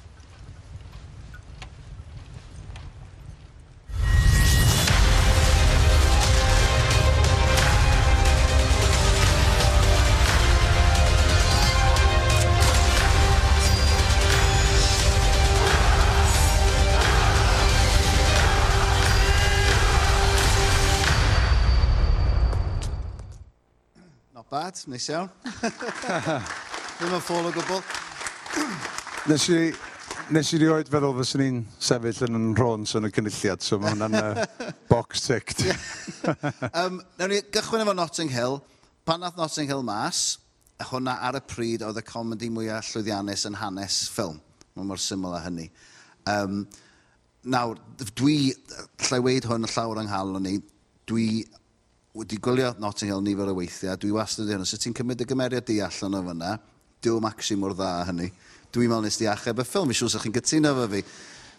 A: Dad, nes iawn. [laughs] Ddim yn ffôl o gwbl.
B: nes i Nes i rioed feddwl fyswn i'n sefyll yn yn rhons yn y cynulliad, so mae hwnna'n [laughs] uh, box ticked.
A: um, nawr ni gychwyn efo Notting Hill. Pan nath Notting Hill mas, hwnna ar y pryd oedd y comedi mwyaf llwyddiannus yn hanes ffilm. Mae mor syml â hynny. Um, nawr, dwi, lle weid hwn y llawr yng nghalon ni, dwi wedi gwylio Notting Hill nifer o weithiau, dwi wastad wedi hynny. So ti'n cymryd y gymeriad di allan o fyna, dwi'n maxi mor dda hynny. Dwi'n meddwl nes di achub y ffilm, i siws chi'n gytuno fo fi.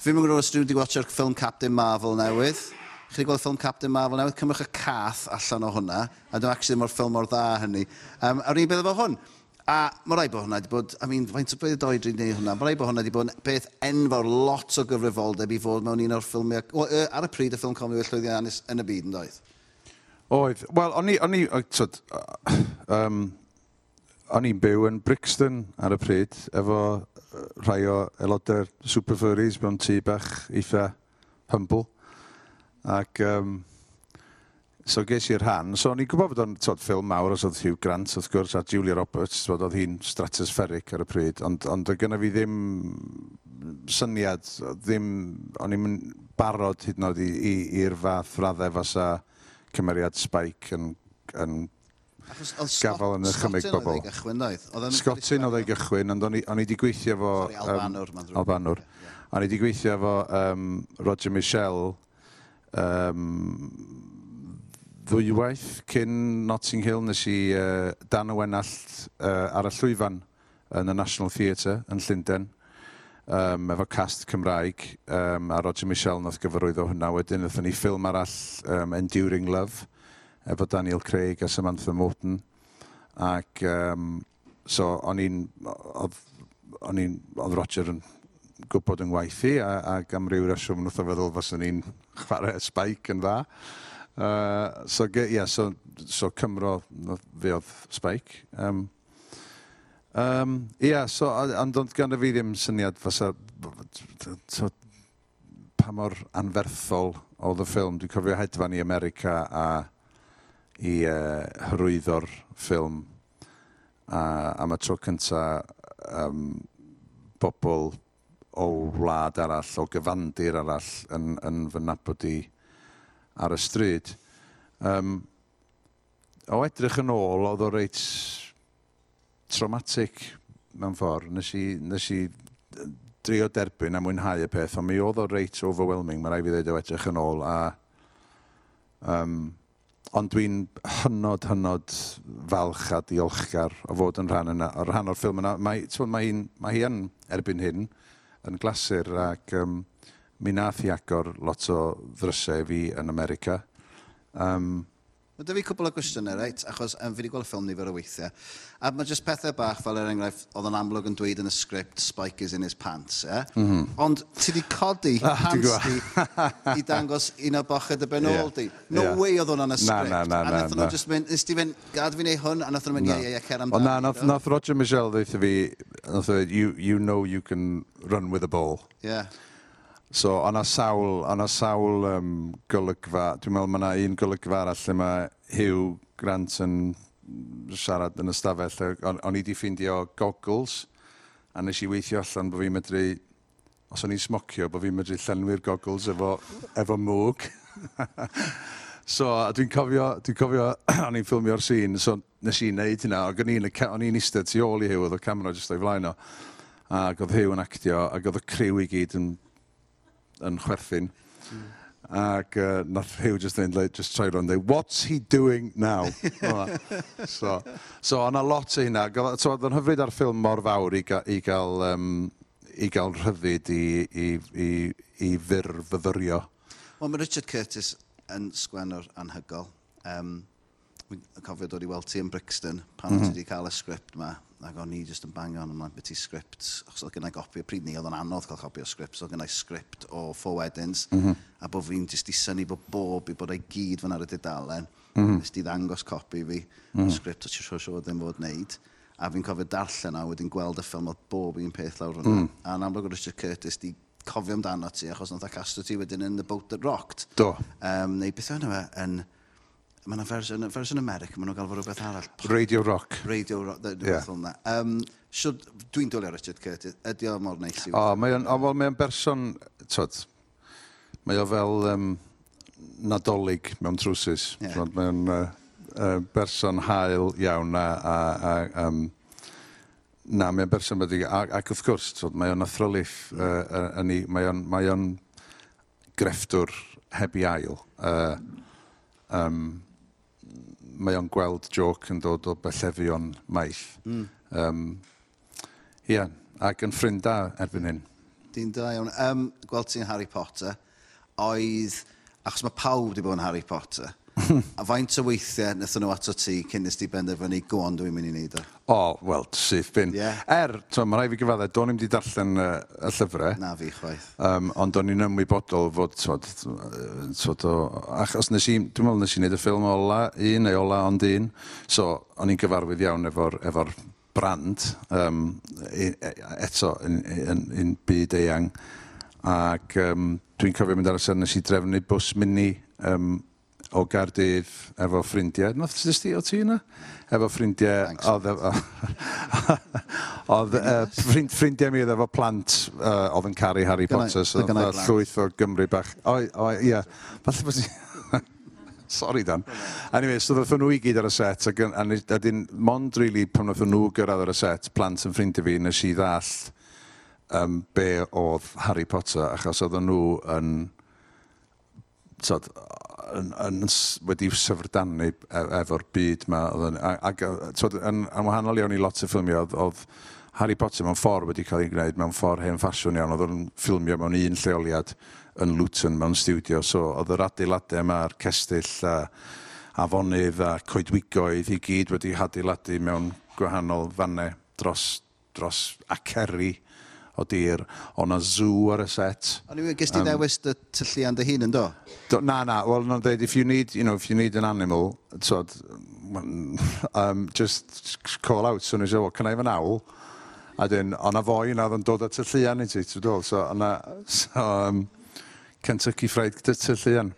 A: Fi'n mynd gwrdd os dwi'n wedi watcho'r ffilm Captain Marvel newydd. Chi wedi gweld ffilm Captain Marvel newydd, cymrwch y cath allan o hwnna, a dwi'n actually mor ffilm mor dda hynny. Um, a rhywun beth efo hwn, a mae rai bod hwnna wedi bod, I mean, faint o beth oed rydyn neud hwnna, mae rai bod hwnna wedi bod beth enfawr lot o gyfrifoldeb i fod mewn un o'r ffilmiau, well, ar y pryd y ffilm comedi Wyllwyddiannus yn y byd yn doedd.
B: Oedd. Wel, o'n i, o'n i, tyd, um, o'n i'n byw yn Brixton ar y pryd, efo rhai o aelodau'r Super Furries mewn tŷ bach eitha humble. Ac, um, so ges i'r rhan. So o'n i'n gwybod bod o'n tod, ffilm mawr os oedd Hugh Grant, wrth gwrs, a Julia Roberts, bod oedd hi'n stratospheric ar y pryd. Ond, ond oedd gynnu fi ddim syniad, ddim, o'n i'n barod hyd yn oed i'r fath raddau fasa cymeriad Spike yn, yn
A: Achos,
B: gafel yn ychymig bobl.
A: Scotin oedd
B: ei gychwyn, ond o'n i wedi gweithio fo...
A: Sorry, Albanwr. Um,
B: Albanwr. O'n i wedi gweithio fo um, Roger Michel um, ddwywaith cyn Notting Hill nes i uh, dan y wenallt uh, ar y llwyfan yn y National Theatre yn Llundain um, efo cast Cymraeg, um, a Roger Michelle nath gyfarwyddo hwnna. Wedyn, wnaethon ni ffilm arall, um, Enduring Love, efo Daniel Craig a Samantha Morton. Ac, um, so, o'n i'n, o'n i'n, oedd Roger yn gwybod yn ngwaith i, a, ac am ryw reswm wnaeth o feddwl fos o'n i'n [laughs] chwarae Spike yn dda. Uh, so, ge, yeah, so, so Cymro, fe oedd Spike. Um, Um, ia, so, ond ond gan y fi ddim syniad fysa so, pa mor anferthol oedd y ffilm. Dwi'n cofio hedfan i America a i uh, hyrwyddo'r ffilm a am y tro cynta um, bobl o wlad arall, o gyfandir arall yn, yn fy nabod i ar y stryd. Um, o edrych yn ôl, oedd o reit traumatic mewn ffordd. Nes i, nes i drio derbyn a mwynhau y peth, ond mi oedd o reit overwhelming, mae rai fi ddweud o edrych yn ôl, a um, ond dwi'n hynod, hynod falch a diolchgar o fod yn rhan, yna, o'r rhan o'r ffilm yna. Mae, tywed, mae, hi'n, mae hi yn erbyn hyn yn glasur ac um, mi nath i agor lot o ddrysau fi yn America. Um,
A: Mae dy fi cwbl o gwestiynau, reit? Achos um, fi wedi gweld y ffilm nifer o weithiau. A mae jyst pethau bach, fel er enghraifft, oedd yn amlwg yn dweud yn y sgript, Spike is in his pants, ie?
B: Yeah? Mm -hmm.
A: Ond ti wedi codi [laughs] pants di i dangos un o boched y benol
B: yeah.
A: di. No
B: yeah.
A: way oedd hwnna'n y sgript.
B: Na, na, na.
A: A
B: nath
A: nhw jyst mynd, nes ti fynd, gad fi neu hwn, a nath nhw'n mynd, ie, ie, ie, cer
B: amdano. Na, nath, nath Roger Michelle ddeitha fi, nath dweud, you, you know you can run with a ball.
A: Yeah.
B: So, o'na sawl, o'na sawl um, golygfa, dwi'n meddwl mae yna un golygfa arall lle mae Hugh Grant yn siarad yn ystafell. O'n on i wedi ffeindio goggles, a nes i weithio allan bod fi'n medru, os o'n i'n smocio, bod fi'n medru llenwi'r goggles efo, efo mwg. [laughs] so, dwi'n cofio, dwi'n cofio, [clears throat] o'n i'n ffilmio'r sîn, so nes i'n neud hynna, ac o'n i'n eistedd tu ôl i Hugh, oedd y camera jyst o'i flaen o. Ac oedd Hugh yn actio, ac oedd y criw i gyd yn yn chwerthin. Ac uh, nath Rhyw just dweud, like, just try round there, what's he doing now? [laughs] so, so o'na lot o hynna. So, oedd yn hyfryd ar ffilm mor fawr i, ga, i gael, um, i gael rhyfyd i, i, i, i fyr fyfyrio.
A: Wel, mae Richard Curtis yn sgwenwr anhygol. Um, Dwi'n cofio dod i weld ti yn Brixton pan mm -hmm. ti wedi cael y sgript yma, ac o'n i just yn bang on ymlaen beth i sgript achos oedd gennau gopi o pryd ni oedd o'n anodd cael copi o sgript so oedd gennau sgript o Four Weddings
B: mm -hmm.
A: a bod fi'n just i syni bod bob i bod ei gyd fan ar y dudalen
B: mm -hmm.
A: nes di ddangos copi fi
B: mm -hmm.
A: o sgript o ti'n siŵr siŵr ddim fod wneud a fi'n cofio darllen a wedyn gweld y ffilm oedd bob un peth lawr hwnna
B: mm.
A: -hmm. a'n amlwg o Richard Curtis di cofio amdano ti achos nad a castro ti wedyn yn The Boat That Rocked
B: do
A: um, neu beth yna fe yn Mae yna fersiwn, fersiwn America, maen nhw'n gael fod rhywbeth arall.
B: Radio Rock.
A: Radio Rock, dwi'n yeah. meddwl na. Um, Siwr, dwi'n dwylio Richard Curtis, ydy o mor neis i
B: O, mae o'n, o, wel, mae o'n berson, tyd, mae o fel um, nadolig mewn trwsus. Yeah. Mae o'n uh, uh, berson hael iawn a, a, a um, Na, mae o'n berson wedi... Ac ac wrth gwrs, mae o'n athrolyff uh, yn ei... Mae o'n, mae on grefftwr heb i ail. Uh, um, mae o'n gweld joc yn dod o bellefion maill.
A: Mm.
B: Um, yeah, ac yn ffrinda erbyn hyn.
A: Di'n da iawn. Um, gweld ti'n Harry Potter, oedd... Achos mae pawb wedi bod yn Harry Potter, a faint o weithiau wnaethon nhw ato ti cyn nes ti benderfynu go gwan dwi'n mynd i wneud o?
B: O, oh, wel, syth bin.
A: Yeah.
B: Er, to, mae rai fi gyfadda, do'n i'n di darllen uh, y llyfrau.
A: Na fi, chwaith.
B: Um, ond do'n i'n ymwybodol fod, twod, twod o, achos nes i, dwi'n meddwl nes i wneud y ffilm ola, un neu ola ond un. So, o'n i'n gyfarwydd iawn efo'r efo brand, um, eto, yn, yn, yn byd eang. Ac um, dwi'n cofio mynd ar y sen nes i drefnu bws mini um, o Gardydd efo ffrindiau. Nath sydd ti o ti yna? Efo ffrindiau... Oedd [laughs] oedd e, ffrind, ffrindiau mi oedd efo plant uh, oedd yn caru Harry Potter. Gynna,
A: so
B: oedd llwyth o Gymru bach. O, o, ie. Falle bod [laughs] Sorry, Dan. Anyway, so ddoth nhw i gyd ar y set, ac a dyn, mond rili, really, pan ddoth nhw gyrraedd ar y set, plant yn ffrindiau fi, nes i ddall um, be oedd Harry Potter, achos oedden nhw yn... Tod, yn, yn, wedi syfrdanu e, efo'r byd ma. Ac yn, yn wahanol iawn i lot o ffilmio, oedd Harry Potter mewn ffordd wedi cael ei gwneud mewn ffordd hen ffasiwn iawn. Oedd yn ffilmio mewn un lleoliad yn Luton mewn studio. So oedd yr adeiladau yma'r cestyll a afonydd a coedwigoedd i gyd wedi adeiladu mewn gwahanol fannau dros, dros aceri o dir. O'n na zoo ar y set.
A: Ond i'n gys ti
B: um,
A: ddewis dy tyllian dy hun yn do?
B: do na, na. Wel, no, dweud, if you need, you know, if you need an animal, so, um, just call out. So, well, can I have an owl? A dyn, o'na a na oedd yn dod at y llian i ti, ti'n dod. So, o'na, so, um, Kentucky Fried Ty Llian.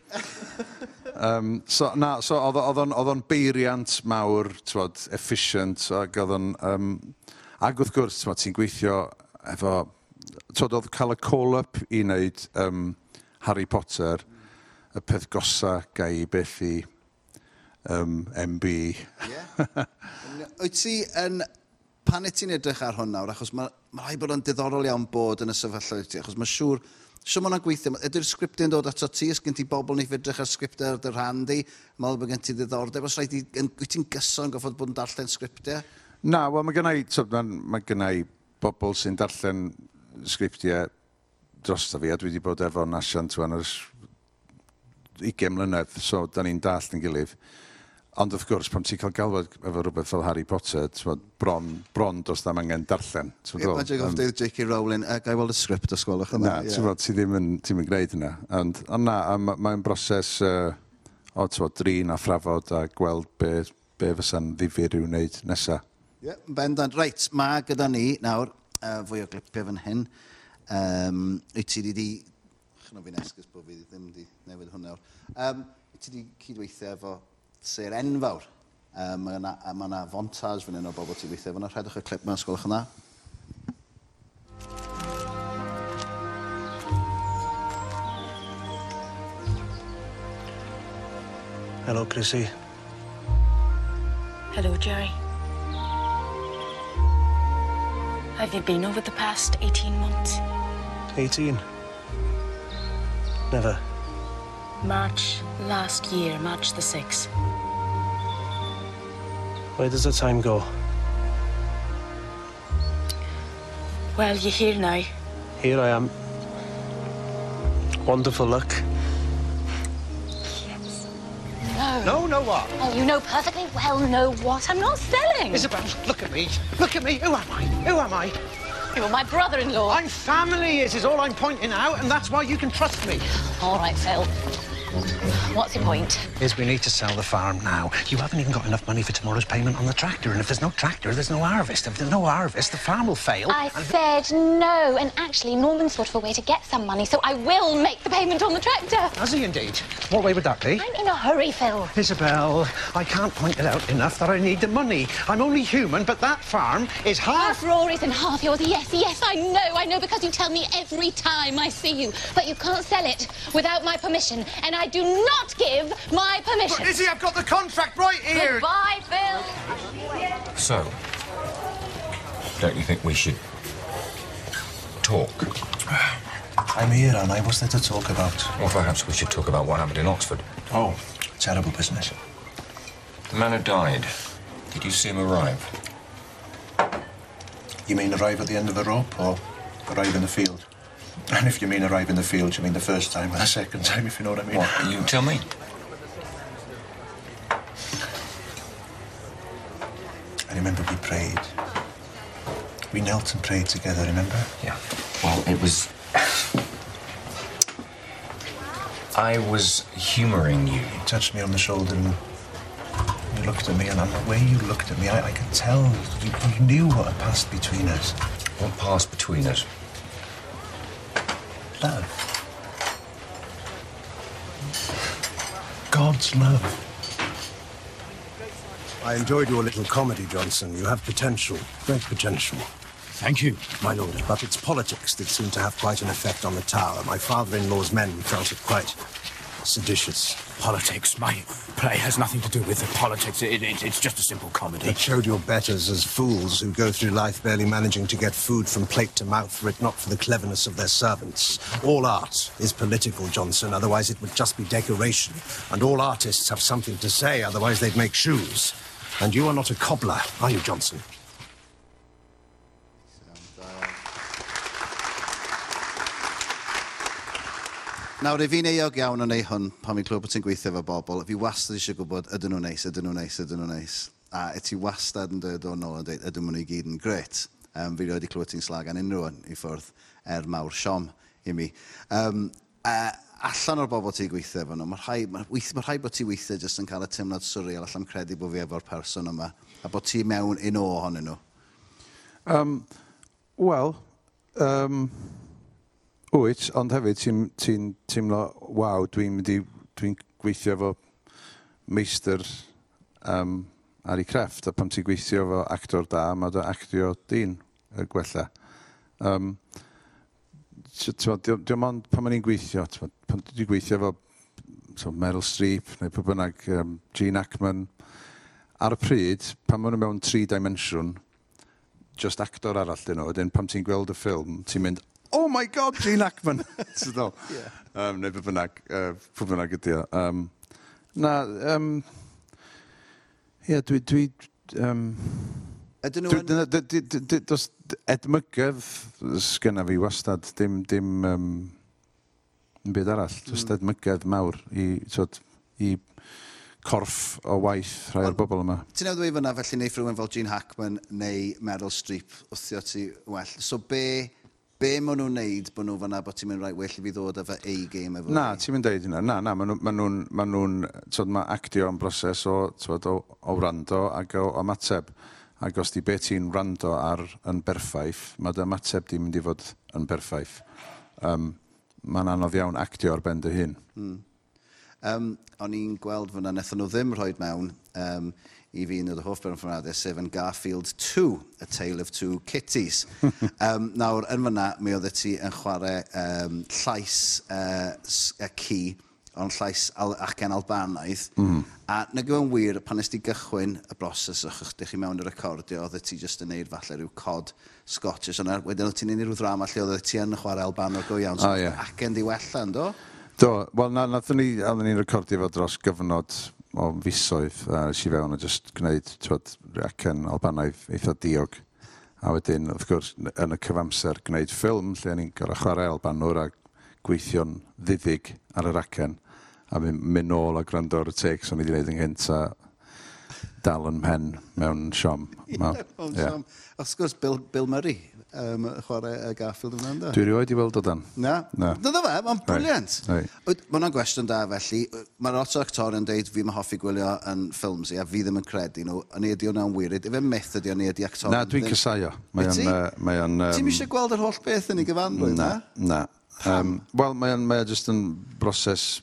B: um, so, na, so oedd o'n beiriant mawr, ti'n efficient, ac oedd o'n... Um, ac wrth gwrs, ti'n gweithio efo... Tod oedd cael y call-up i wneud um, Harry Potter, y peth gosa gai i beth i um, MB. yeah.
A: Wyt ti yn... Pan y ti'n edrych ar hwn nawr, achos mae ma rhaid bod yn diddorol iawn bod yn y sefyllfa ti, achos mae siŵr So mae'n gweithio. Ydy'r sgript yn dod ato ti? Ys gen ti bobl ni fedrych ar sgriptau ar dy rhan di? mae'n bod gen ti ddiddordeb. Os rhaid ti'n gyson goffod bod yn darllen sgriptau?
B: Na, wel mae gennau, so, mae, mae gennau bobl sy'n darllen sgriptiau drosta fi, a dwi wedi bod efo nasiant wan ers 20 mlynedd, so da ni'n dall yn gilydd. Ond wrth gwrs, pan ti'n cael galwad efo rhywbeth fel Harry Potter, bod, bron, bron dos na angen darllen.
A: Ie, mae Jacob um, J.K. Rowling, a gai weld y sgript os gwelwch yna.
B: Na, ti'n bod, ti ddim yn, ti yn gwneud hynna. Ond, ond na, mae'n ma broses uh, o, ti'n bod, drin a phrafod a gweld be, be fysa'n ddifur i'w wneud nesaf.
A: Ie, yeah, bendant. Reit, mae gyda ni nawr uh, fwy o glipiau fan hyn. Um, wyt ti wedi... Chyno fi'n esgus bod fi ddim wedi newid hwnna. Um, wyt ti wedi cydweithio efo ser Enfawr. Um, mae yna, ma yna fontage fan hyn o bobl ti'n weithio. Fyna rhedwch y clip mewn sgolwch yna.
E: Hello, Chrissy.
R: Hello, Jerry. Have you been over the past 18 months?
E: 18. Never.
R: March last year, March the 6th.
E: Where does the time go?
R: Well, you're here now.
E: Here I am. Wonderful luck.
R: No.
M: No, what?
R: Oh, you know perfectly well no what. I'm not selling.
M: Isabel, look at me. Look at me. Who am I? Who am I?
R: You're my brother-in-law.
M: I'm family, is, is all I'm pointing out, and that's why you can trust me.
R: All right, Phil. What's your point?
G: Is we need to sell the farm now. You haven't even got enough money for tomorrow's payment on the tractor, and if there's no tractor, there's no harvest. If there's no harvest, the farm will fail.
N: I said no, and actually, Norman's thought of a way to get some money, so I will make the payment on the tractor.
G: Has he indeed? What way would that be?
N: I'm in a hurry, Phil.
G: Isabel, I can't point it out enough that I need the money. I'm only human, but that farm is half.
N: Half Rory's and half yours. Yes, yes, I know, I know, because you tell me every time I see you. But you can't sell it without my permission, and I do not give my permission.
M: But Izzy, I've got the contract right here.
N: Goodbye, Phil.
S: So, don't you think we should talk?
G: I'm here, and I what's there to talk about?
S: Well, perhaps we should talk about what happened in Oxford.
G: Oh, terrible business.
S: The man who died, did you see him arrive?
G: You mean arrive at the end of the rope, or arrive in the field? And if you mean arrive in the field, you mean the first time or the second time, if you know what I mean.
S: What? You tell me.
G: I remember we prayed. We knelt and prayed together, remember?
S: Yeah. Well, it was. I was humouring you.
G: You touched me on the shoulder and you looked at me, and the way you looked at me, I, I could tell you, you knew what had passed between us.
S: What passed between us?
G: Love. God's love. I enjoyed your little comedy, Johnson. You have potential, great potential. Thank you. My lord, but it's politics that seem to have quite an effect on the tower. My father-in-law's men felt it quite seditious.
T: Politics. My play has nothing to do with the politics. It, it, it's just a simple comedy.
G: It showed your betters as fools who go through life barely managing to get food from plate to mouth were it not for the cleverness of their servants. All art is political, Johnson, otherwise it would just be decoration. And all artists have something to say, otherwise they'd make shoes. And you are not a cobbler, are you, Johnson?
A: Nawr, i fi'n eog iawn o wneud hwn pan fi'n clywed bod ti'n gweithio efo bobl, fi wastad eisiau gwybod ydyn nhw'n neis, ydyn nhw'n neis, ydyn nhw'n neis. A y ti wastad yn dod o'n ôl yn dweud, ydyn nhw'n i gyd yn gret. Um, fi wedi clywed ti'n slag an unrhyw yn i ffwrdd er mawr siom i mi. Um, a, allan o'r bobl ti'n gweithio efo nhw, mae rhai, ma weith, ma rhai bod ti'n weithio jyst yn cael y teimlad swriol allan credu bod fi efo'r person yma, a bod ti mewn un o ohonyn nhw.
B: Um, Wel, um, Wyt, ond hefyd ti'n ti teimlo, waw, dwi'n mynd i, dwi'n gweithio efo meistr um, ar ei crefft, a pan ti'n gweithio efo actor da, mae dy actio dyn y gwella. Um, Dwi'n ond pan ma'n i'n gweithio, pan dwi'n gweithio efo so Meryl Streep neu pwy bynnag um, Gene Ackman, ar y pryd, pan maen nhw mewn tri dimensiwn, just actor arall dyn nhw, wedyn pam ti'n gweld y ffilm, ti'n mynd, oh my god, Gene Ackman. so, [laughs] yeah. um, neu pwy bynnag, uh, pwy bynnag ydi o. Um, na, um, ie, yeah, dwi, dwi, um,
A: Ydyn nhw yn...
B: Does edmygydd sgynna fi wastad, dim, dim, um, yn byd arall.
A: Mm.
B: Does edmygydd mawr i, twyd, i corff o waith rhai o'r bobl yma.
A: Ti'n ei dweud fyna felly neu rhywun fel Gene Hackman neu Meryl Streep wrthio ti well. So be be maen nhw'n neud bod nhw fanna bod ti'n mynd rhaid well i fi ddod efo ei game efo
B: Na, ti'n mynd deud hynna. Na, na, maen nhw'n, maen nhw'n, maen nhw'n, mae actio yn broses o, tywed, o, o rando ac o o mateb. Ac os di be ti'n rando ar yn berffaith, mae dy mateb di mynd i fod yn berffaith. Um, mae'n anodd iawn actio ar ben dy hun.
A: Mm. Um, o'n i'n gweld fyna, nethon nhw ddim rhoi mewn um, i fi yn y hoff benfynadau, sef yn Garfield 2, A Tale of Two Kitties. [laughs] um, nawr, yn fyna, mi oedd ti yn chwarae um, llais uh, y ci, ond llais al acen Albanaidd.
B: Mm.
A: A na gyfan wir, pan ysdi gychwyn y broses o'ch ydych chi mewn i'r recordio, oedd ti jyst yn neud falle rhyw cod Scottish. Ond wedyn oedd ti'n neud rhyw ddrama lle oedd ti yn chwarae Albanor go iawn.
B: So, oh, yeah.
A: acen di wella, ynddo?
B: Do, wel, na, nath ni, oedden ni'n recordio fo dros gyfnod o fisoedd a es i fewn a just gwneud twyd, acen Albanaidd eitha diog. A wedyn wrth gwrs yn y cyfamser gwneud ffilm lle ni'n gorau chwarae Albanwr a gweithio'n ddiddig ar yr acen a mynd myn' nôl a gwrando ar y takes o'n i wedi gwneud ynghynt a dal yn pen mewn siom. Mewn
A: yeah, siom. Os gwrs, Bill, Bill Murray, um, chwarae y Garfield yn ynddo.
B: Dwi rioed i weld o dan.
A: Na?
B: Na.
A: Dyna fe, mae'n briliant. Mae hwnna'n gwestiwn da felly. Mae lot o actor yn deud fi mae hoffi gwylio yn ffilms i a fi ddim yn credu nhw. Yn ei ydi hwnna'n wirid. Ife myth ydi o'n ei ydi actor.
B: Na, dwi'n cysaio. Mae o'n... Mae o'n...
A: Ti'n eisiau gweld yr holl beth yn ei gyfanrwydd? Na,
B: na. Um, Wel, mae o'n mae just yn broses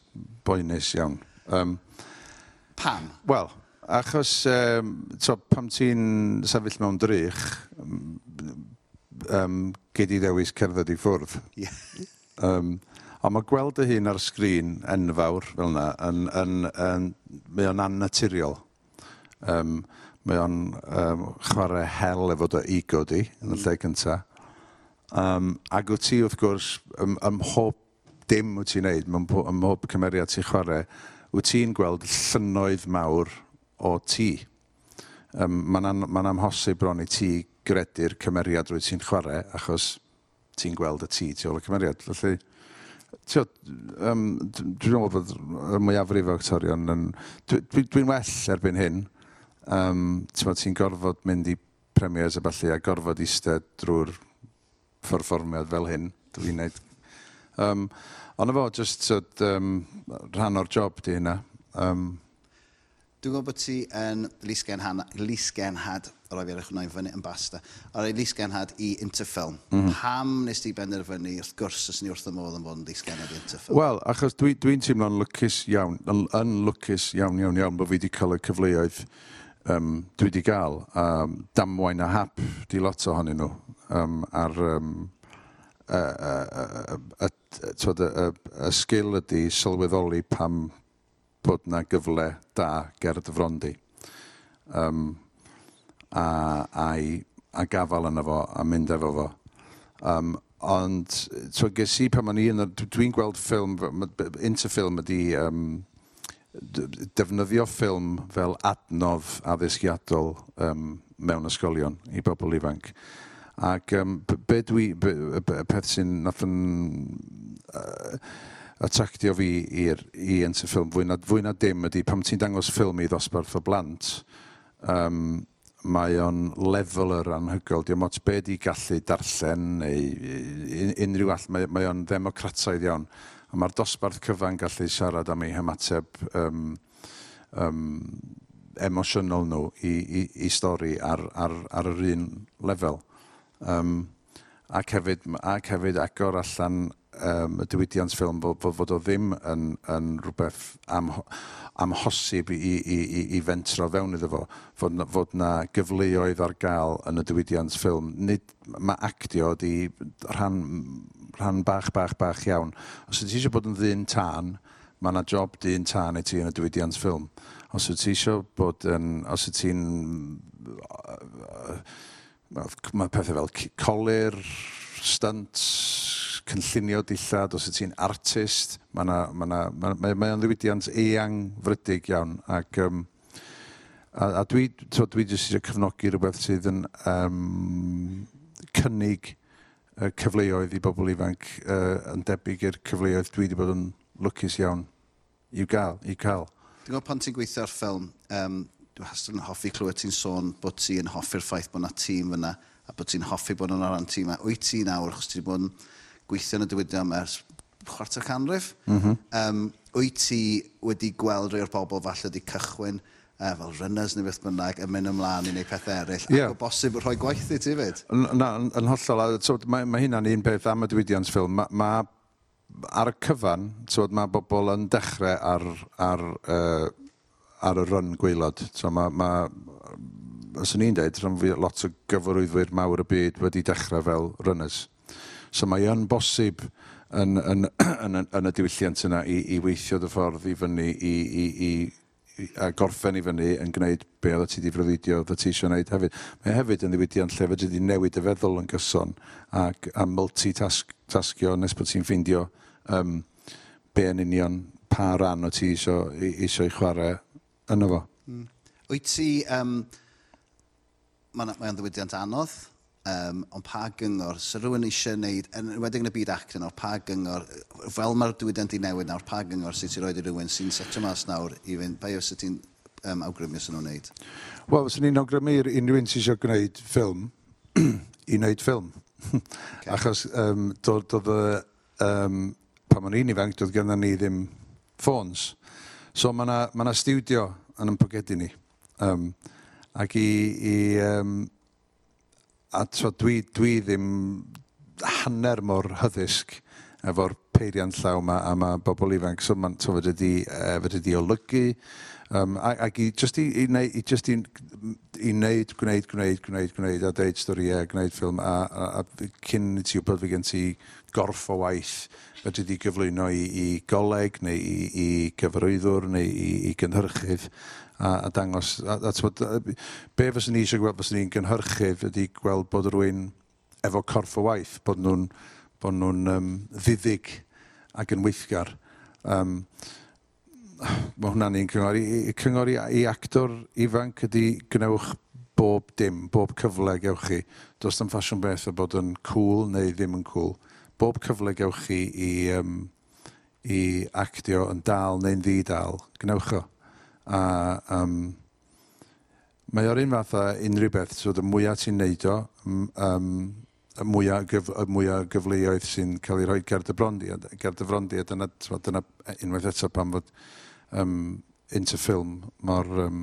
B: boenus iawn. Um,
A: Pam?
B: Wel, Achos, um, so, pam ti'n sefyll mewn drych, um, gyd i ddewis cerdded i ffwrdd.
A: Yeah.
B: um, a mae gweld y hun ar sgrin enfawr fel yna, yn, yn, yn, mae o'n annaturiol. Um, mae o'n um, chwarae hel efo dy ego di, yn y mm. lle cyntaf. Um, ac wyt ti, wrth gwrs, ym, ym mhob dim wyt ti'n neud, ym mhob cymeriad ti'n chwarae, wyt ti'n gweld llynoedd mawr o tŷ. Um, Mae'n an, ma amhosib bron i ti gredu'r cymeriad rwy ti'n chwarae, achos ti'n gweld y tŷ tu ôl y cymeriad. Felly, Tio, um, dwi'n meddwl bod y mwyafrif o actorion yn... Dwi'n dwi, dwi well erbyn hyn. Um, ti'n ti gorfod mynd i premiers a falle a gorfod eistedd drwy'r perfformiad fel hyn. Dwi'n neud... Um, ond efo, just so, um, rhan o'r job di hynna. Um,
A: Dwi'n gwybod bod ti yn lisgenhad o rai fi ar ychwanegu fyny yn basta, o rai lisgenhad i interfilm.
B: Mm.
A: Pam nes ti benderfynu wrth gwrs os ni wrth y modd yn bod yn lisgenhad i interfilm?
B: Wel, achos dwi'n dwi, dwi teimlo'n lwcus iawn, yn, yn lwcus iawn, iawn, iawn, bod fi wedi cael y cyfleoedd um, dwi wedi gael. Um, damwain a hap, di lot ohonyn nhw um, ar um, y sgil ydy sylweddoli pam bod na gyfle da ger dyfrondi. Um, a, a'i, a gafal yna fo a mynd efo fo. Um, ond, so ges i pan o'n i, dwi'n gweld ffilm, interfilm ydi um, defnyddio ffilm fel adnodd addysgiadol um, mewn ysgolion i bobl ifanc. Ac um, be dwi, be, be, peth sy'n nath yn... Uh, attractio fi i'r i ynt ffilm fwy na, fwy na dim ydy pam ti'n dangos ffilm i ddosbarth o blant um, mae o'n lefeler anhygoel. Diolch ots be di gallu darllen neu unrhyw all. Mae, mae o'n ddemocrataidd iawn. A mae'r dosbarth cyfan gallu siarad am ei hymateb um, um, emosiynol nhw i, i, i stori ar, ar, ar yr un lefel. Um, ac hefyd, ac hefyd agor allan um, y diwydiant ffilm bod, bod, bod o ddim yn, yn rhywbeth am, amhosib i, i, i, i fentro fewn iddo fo. Fod, fod na gyfleoedd ar gael yn y diwydiant ffilm. Nid, mae actio di rhan, rhan bach, bach, bach iawn. Os ydych chi eisiau bod yn ddyn tân, mae yna job dyn tân i ti yn y diwydiant ffilm. Os ydych chi eisiau bod yn... Os ydych ti'n... Mae pethau fel colir, stunts, cynllunio dillad, os ydych ti'n artist, mae yna, mae yna, ma, mae, mae o'n ddiwydiant eang frydig iawn. Ac, um, a, a dwi, so dwi jyst eisiau cefnogi rhywbeth sydd yn um, cynnig uh, cyfleoedd i bobl ifanc uh, yn debyg i'r cyfleoedd dwi wedi bod yn lwcus iawn i'w gael. I cael.
A: Dwi'n gwybod pan ti'n gweithio ar ffilm, um, dwi'n wastad yn hoffi clywed ti'n sôn bod ti'n hoffi'r ffaith bod yna tîm fyna a bod ti'n hoffi bod yn o ran tîm. yma. Wyt ti nawr, achos ti wedi bod yn gweithio yn y diwydion yma ers chwarter canrif.
B: Mm -hmm.
A: um, wyt ti wedi gweld rhai o'r bobl falle wedi cychwyn uh, fel runners neu beth bynnag yn mynd ymlaen i wneud peth eraill
B: yeah.
A: ac o bosib rhoi gwaith i ti fyd?
B: Na, yn hollol. A, so, mae, mae hynna'n un peth am y diwydiant ffilm. Mae ma, ar y cyfan, so, mae bobl yn dechrau ar, ar, uh, ar y run gwaelod. So, mae, ma, os o'n i'n dweud, rhan fi lot o gyfrwyddwyr mawr y byd wedi dechrau fel runners. So mae yn bosib yn, yn, [clears throat] yn, yn, yn y diwylliant yna i, i weithio dy ffordd i fyny i, i, i, i a gorffen i fyny yn gwneud be oedd ti wedi frwyddio, oedd ti eisiau gwneud hefyd. Mae hefyd yn ddiwydiant lle fedri wedi newid y feddwl yn gyson ac a multitasgio nes bod ti'n ffeindio um, be yn union pa ran o ti eisiau, eisiau chwarae yno fo.
A: Mm. Wyt ti... Um, mae'n ma ddiwydiant anodd, um, ond pa gyngor, sy'n rhywun eisiau gwneud, yn wedi yn y byd actyn, o'r pa gyngor, fel mae'r diwydiant i newid nawr, pa gyngor sy'n ti roed i rhywun sy'n setio mas nawr i fynd, pa yw sy'n ti'n um, awgrymu sy'n nhw'n gwneud?
B: Wel, sy'n ni'n awgrymu'r unrhyw un sy'n eisiau gwneud ffilm, [clears throat] i wneud ffilm. okay. Achos um, dod do, do, um, pan o'n i'n ifanc, doedd gynnu ni ddim ffôns. So mae yna ma, studio yn ympogedu ni. Um, ac i, i um, a tro dwi, dwi ddim hanner mor hyddysg efo'r peiriant llaw yma a mae bobl ifanc. So mae'n so fod ydi, uh, fod ydi olygu. Um, ac i just i, i, i, just i, i wneud, gwneud, gwneud, gwneud, gwneud, a deud storiau, gwneud ffilm, a, a, a cyn i ti wybod fi gen ti gorff o waith fedri di gyflwyno i, i goleg neu i, i gyfarwyddwr neu i, i gynhyrchydd a, a dangos. A, a a, a, be fyswn ni eisiau gweld fyswn ni'n gynhyrchydd ydy gweld bod rhywun efo corff o waith, bod nhw'n bod nhw'n um, ddiddig ac yn weithgar. Um, mae hwnna'n un cyngor. I, cyngor i, i actor ifanc ydy gwnewch bob dim, bob cyfle gewch chi. Does dim ffasiwn beth o bod yn cool neu ddim yn cool. Bob cyfle gewch chi i, um, i actio yn dal neu'n ddi dal. Gwnewch o. A um, mae o'r un fath a unrhyw beth, so y mwyaf ti'n neud o, um, y mwyaf, gyf, y mwyaf gyfleoedd sy'n cael ei rhoi ger dy frondiad. Ger dy frondiad, dyna, dyna unwaith eto pan fod um, into ffilm mor um,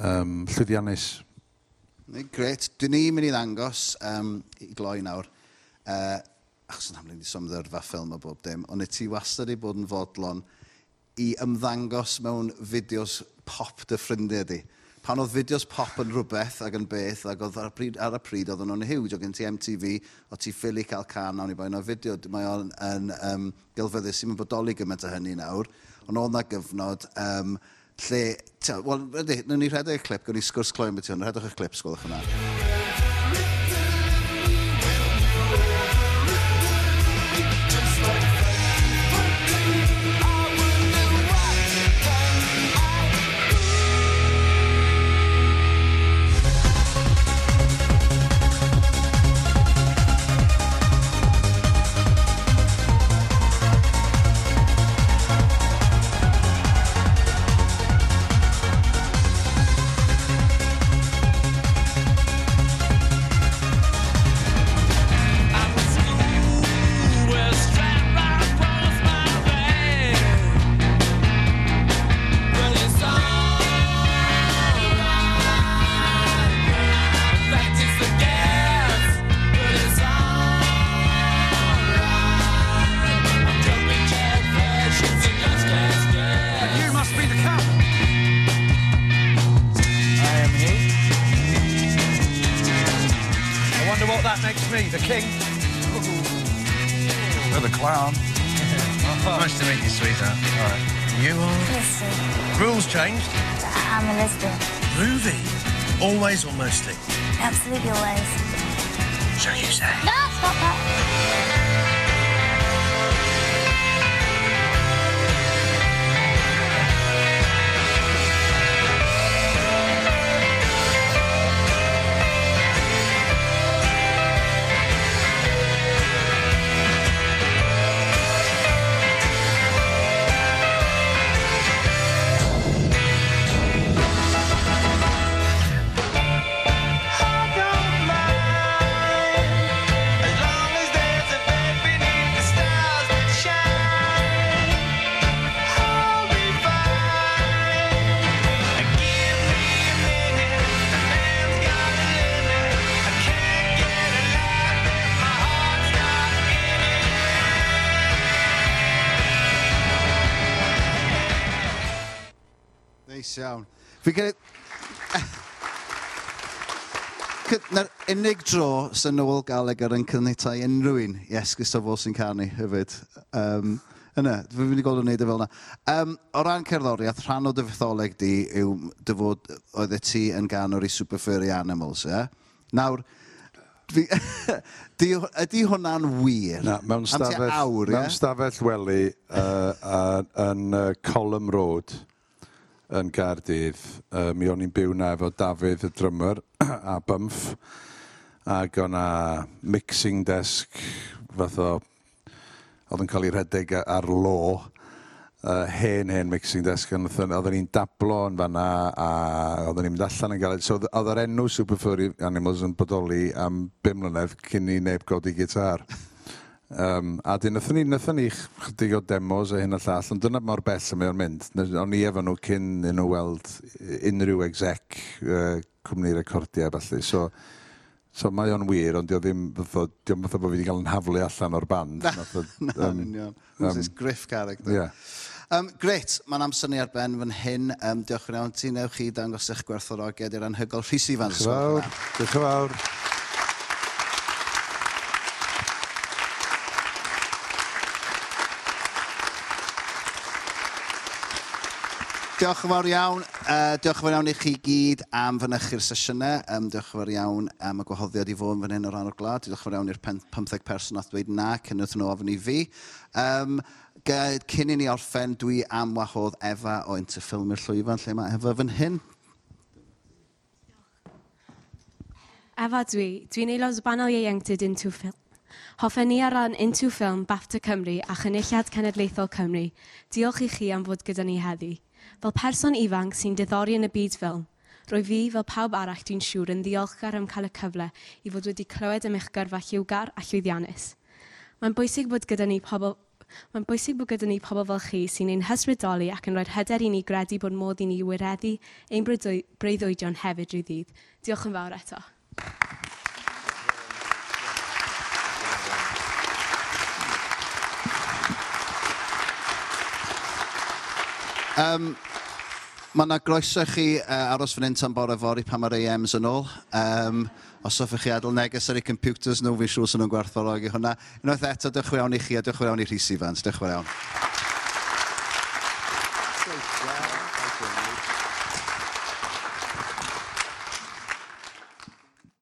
B: um, llwyddiannus.
A: Gret. Dwi'n ni'n mynd i ddangos um, i gloi nawr. Uh, achos yn hamlyn i somddyrfa ffilm o bob dim, ond y ti wastad i bod yn fodlon i ymddangos mewn fideos pop dy ffrindiau di. Pan oedd fideos pop yn rhywbeth ac yn beth, ac oedd ar y pryd, ar y pryd oedd nhw'n huge, oedd gen ti MTV, o ti ffili cael can nawn i bai, na'r fideo, mae o'n yn, um, gylfyddus sy'n bodoli gymaint o hynny nawr, ond oedd na gyfnod um, lle, wel, rydyn ni rhedeg y clip, gwni sgwrs cloen beth yw'n rhedeg y clip, sgwylwch yna. Neis iawn. Fi gen [laughs] Na'r unig dro sy'n Noel Gallagher yn cynnytau unrhyw un i esgus o fod sy'n canu hefyd. Um, yna, fi'n mynd i gweld o'n neud e fel yna. Um, o ran cerddoriaeth, rhan o dy fetholeg di yw dy fod oedd y ti yn ganwr i Super Furry Animals, ie? Yeah? Nawr, Fi, [laughs] di, ydy hwnna'n wir?
B: Na, mewn stafell,
A: awr,
B: mewn yeah? stafell weli uh, uh, yn uh, Colum Road, yn Gaerdydd. Uh, mi o'n i'n byw na efo Dafydd y drymor [clears throat] a bymff. Ac o'n a mixing desk fath o... Oedd yn cael ei redeg ar lo. Uh, hen, hen mixing desk. Oedden ni'n dablo yn fanna a oedden ni'n mynd allan yn gael... So, oedd yr enw Super Furry Animals yn bodoli am 5 mlynedd cyn i neb godi gitar. Um, a 'dyn nathon ni nathon ni ch- chydig o demos a hyn a llall ond dyna mor bell y mae o'n mynd. Ne- o'n i efo nhw cyn i nhw weld unrhyw exec uh, cwmni recordia a ballu so so mae o'n wir ond 'di o ddim fatha 'di o'm fatha bo' fi wedi cael 'yn haflu allan o'r band nath y... [laughs]
A: Na
B: yn
A: union.
B: Who's
A: this Griff character?
B: Ie.
A: Um, Gret, mae'n amser ni ar ben fan hyn. Um, diolch yn iawn ti, newch chi dangos eich gwerthorogiad i'r anhygol Rhys Ifans.
B: Diolch yn fawr. Diolch yn fawr.
A: Diolch yn fawr iawn. Uh, diolch yn fawr iawn i chi gyd am fynychu'r sesiynau. Um, diolch yn fawr iawn am y gwahoddiad i fod yn fan hyn o ran o'r glad. Diolch yn fawr iawn i'r 15 person at dweud na, cyn wrth nhw ofyn i fi. Um, cyn i ni orffen, dwi am wahodd Efa o Interfilm i'r Llwyfan, lle mae Efa fan hyn.
U: Efa dwi. Dwi'n aelod o banel ieuenctid Into Film. Hoffen ni ar ran Into Film BAFTA Cymru a Chynulliad Cenedlaethol Cymru. Diolch i chi am fod gyda ni heddi. Fel person ifanc sy'n diddori yn y byd ffilm, rwy fi fel pawb arall dwi'n siŵr yn ddiolchgar am cael y cyfle i fod wedi clywed ym eich gyrfa lliwgar a llwyddiannus. Mae'n bwysig bod gyda ni pobl Mae'n bwysig bod gyda ni pobl fel chi sy'n ein hysbrydoli ac yn rhoi'r hyder i ni gredu bod modd i ni wireddu ein breuddwydion hefyd rhyw ddydd. Diolch yn fawr eto.
A: Um, Mae yna groeso chi uh, aros fan hyn tan bore fori pan mae'r AMs yn ôl. Um, os hoffech chi adael neges ar eu computers nhw, fi'n siŵr sy'n nhw'n gwerthfawrogi hwnna. Unwaith eto, diolch yn fawr iawn i chi a diolch yn fawr iawn i Rhys Ifans. Diolch yn fawr iawn.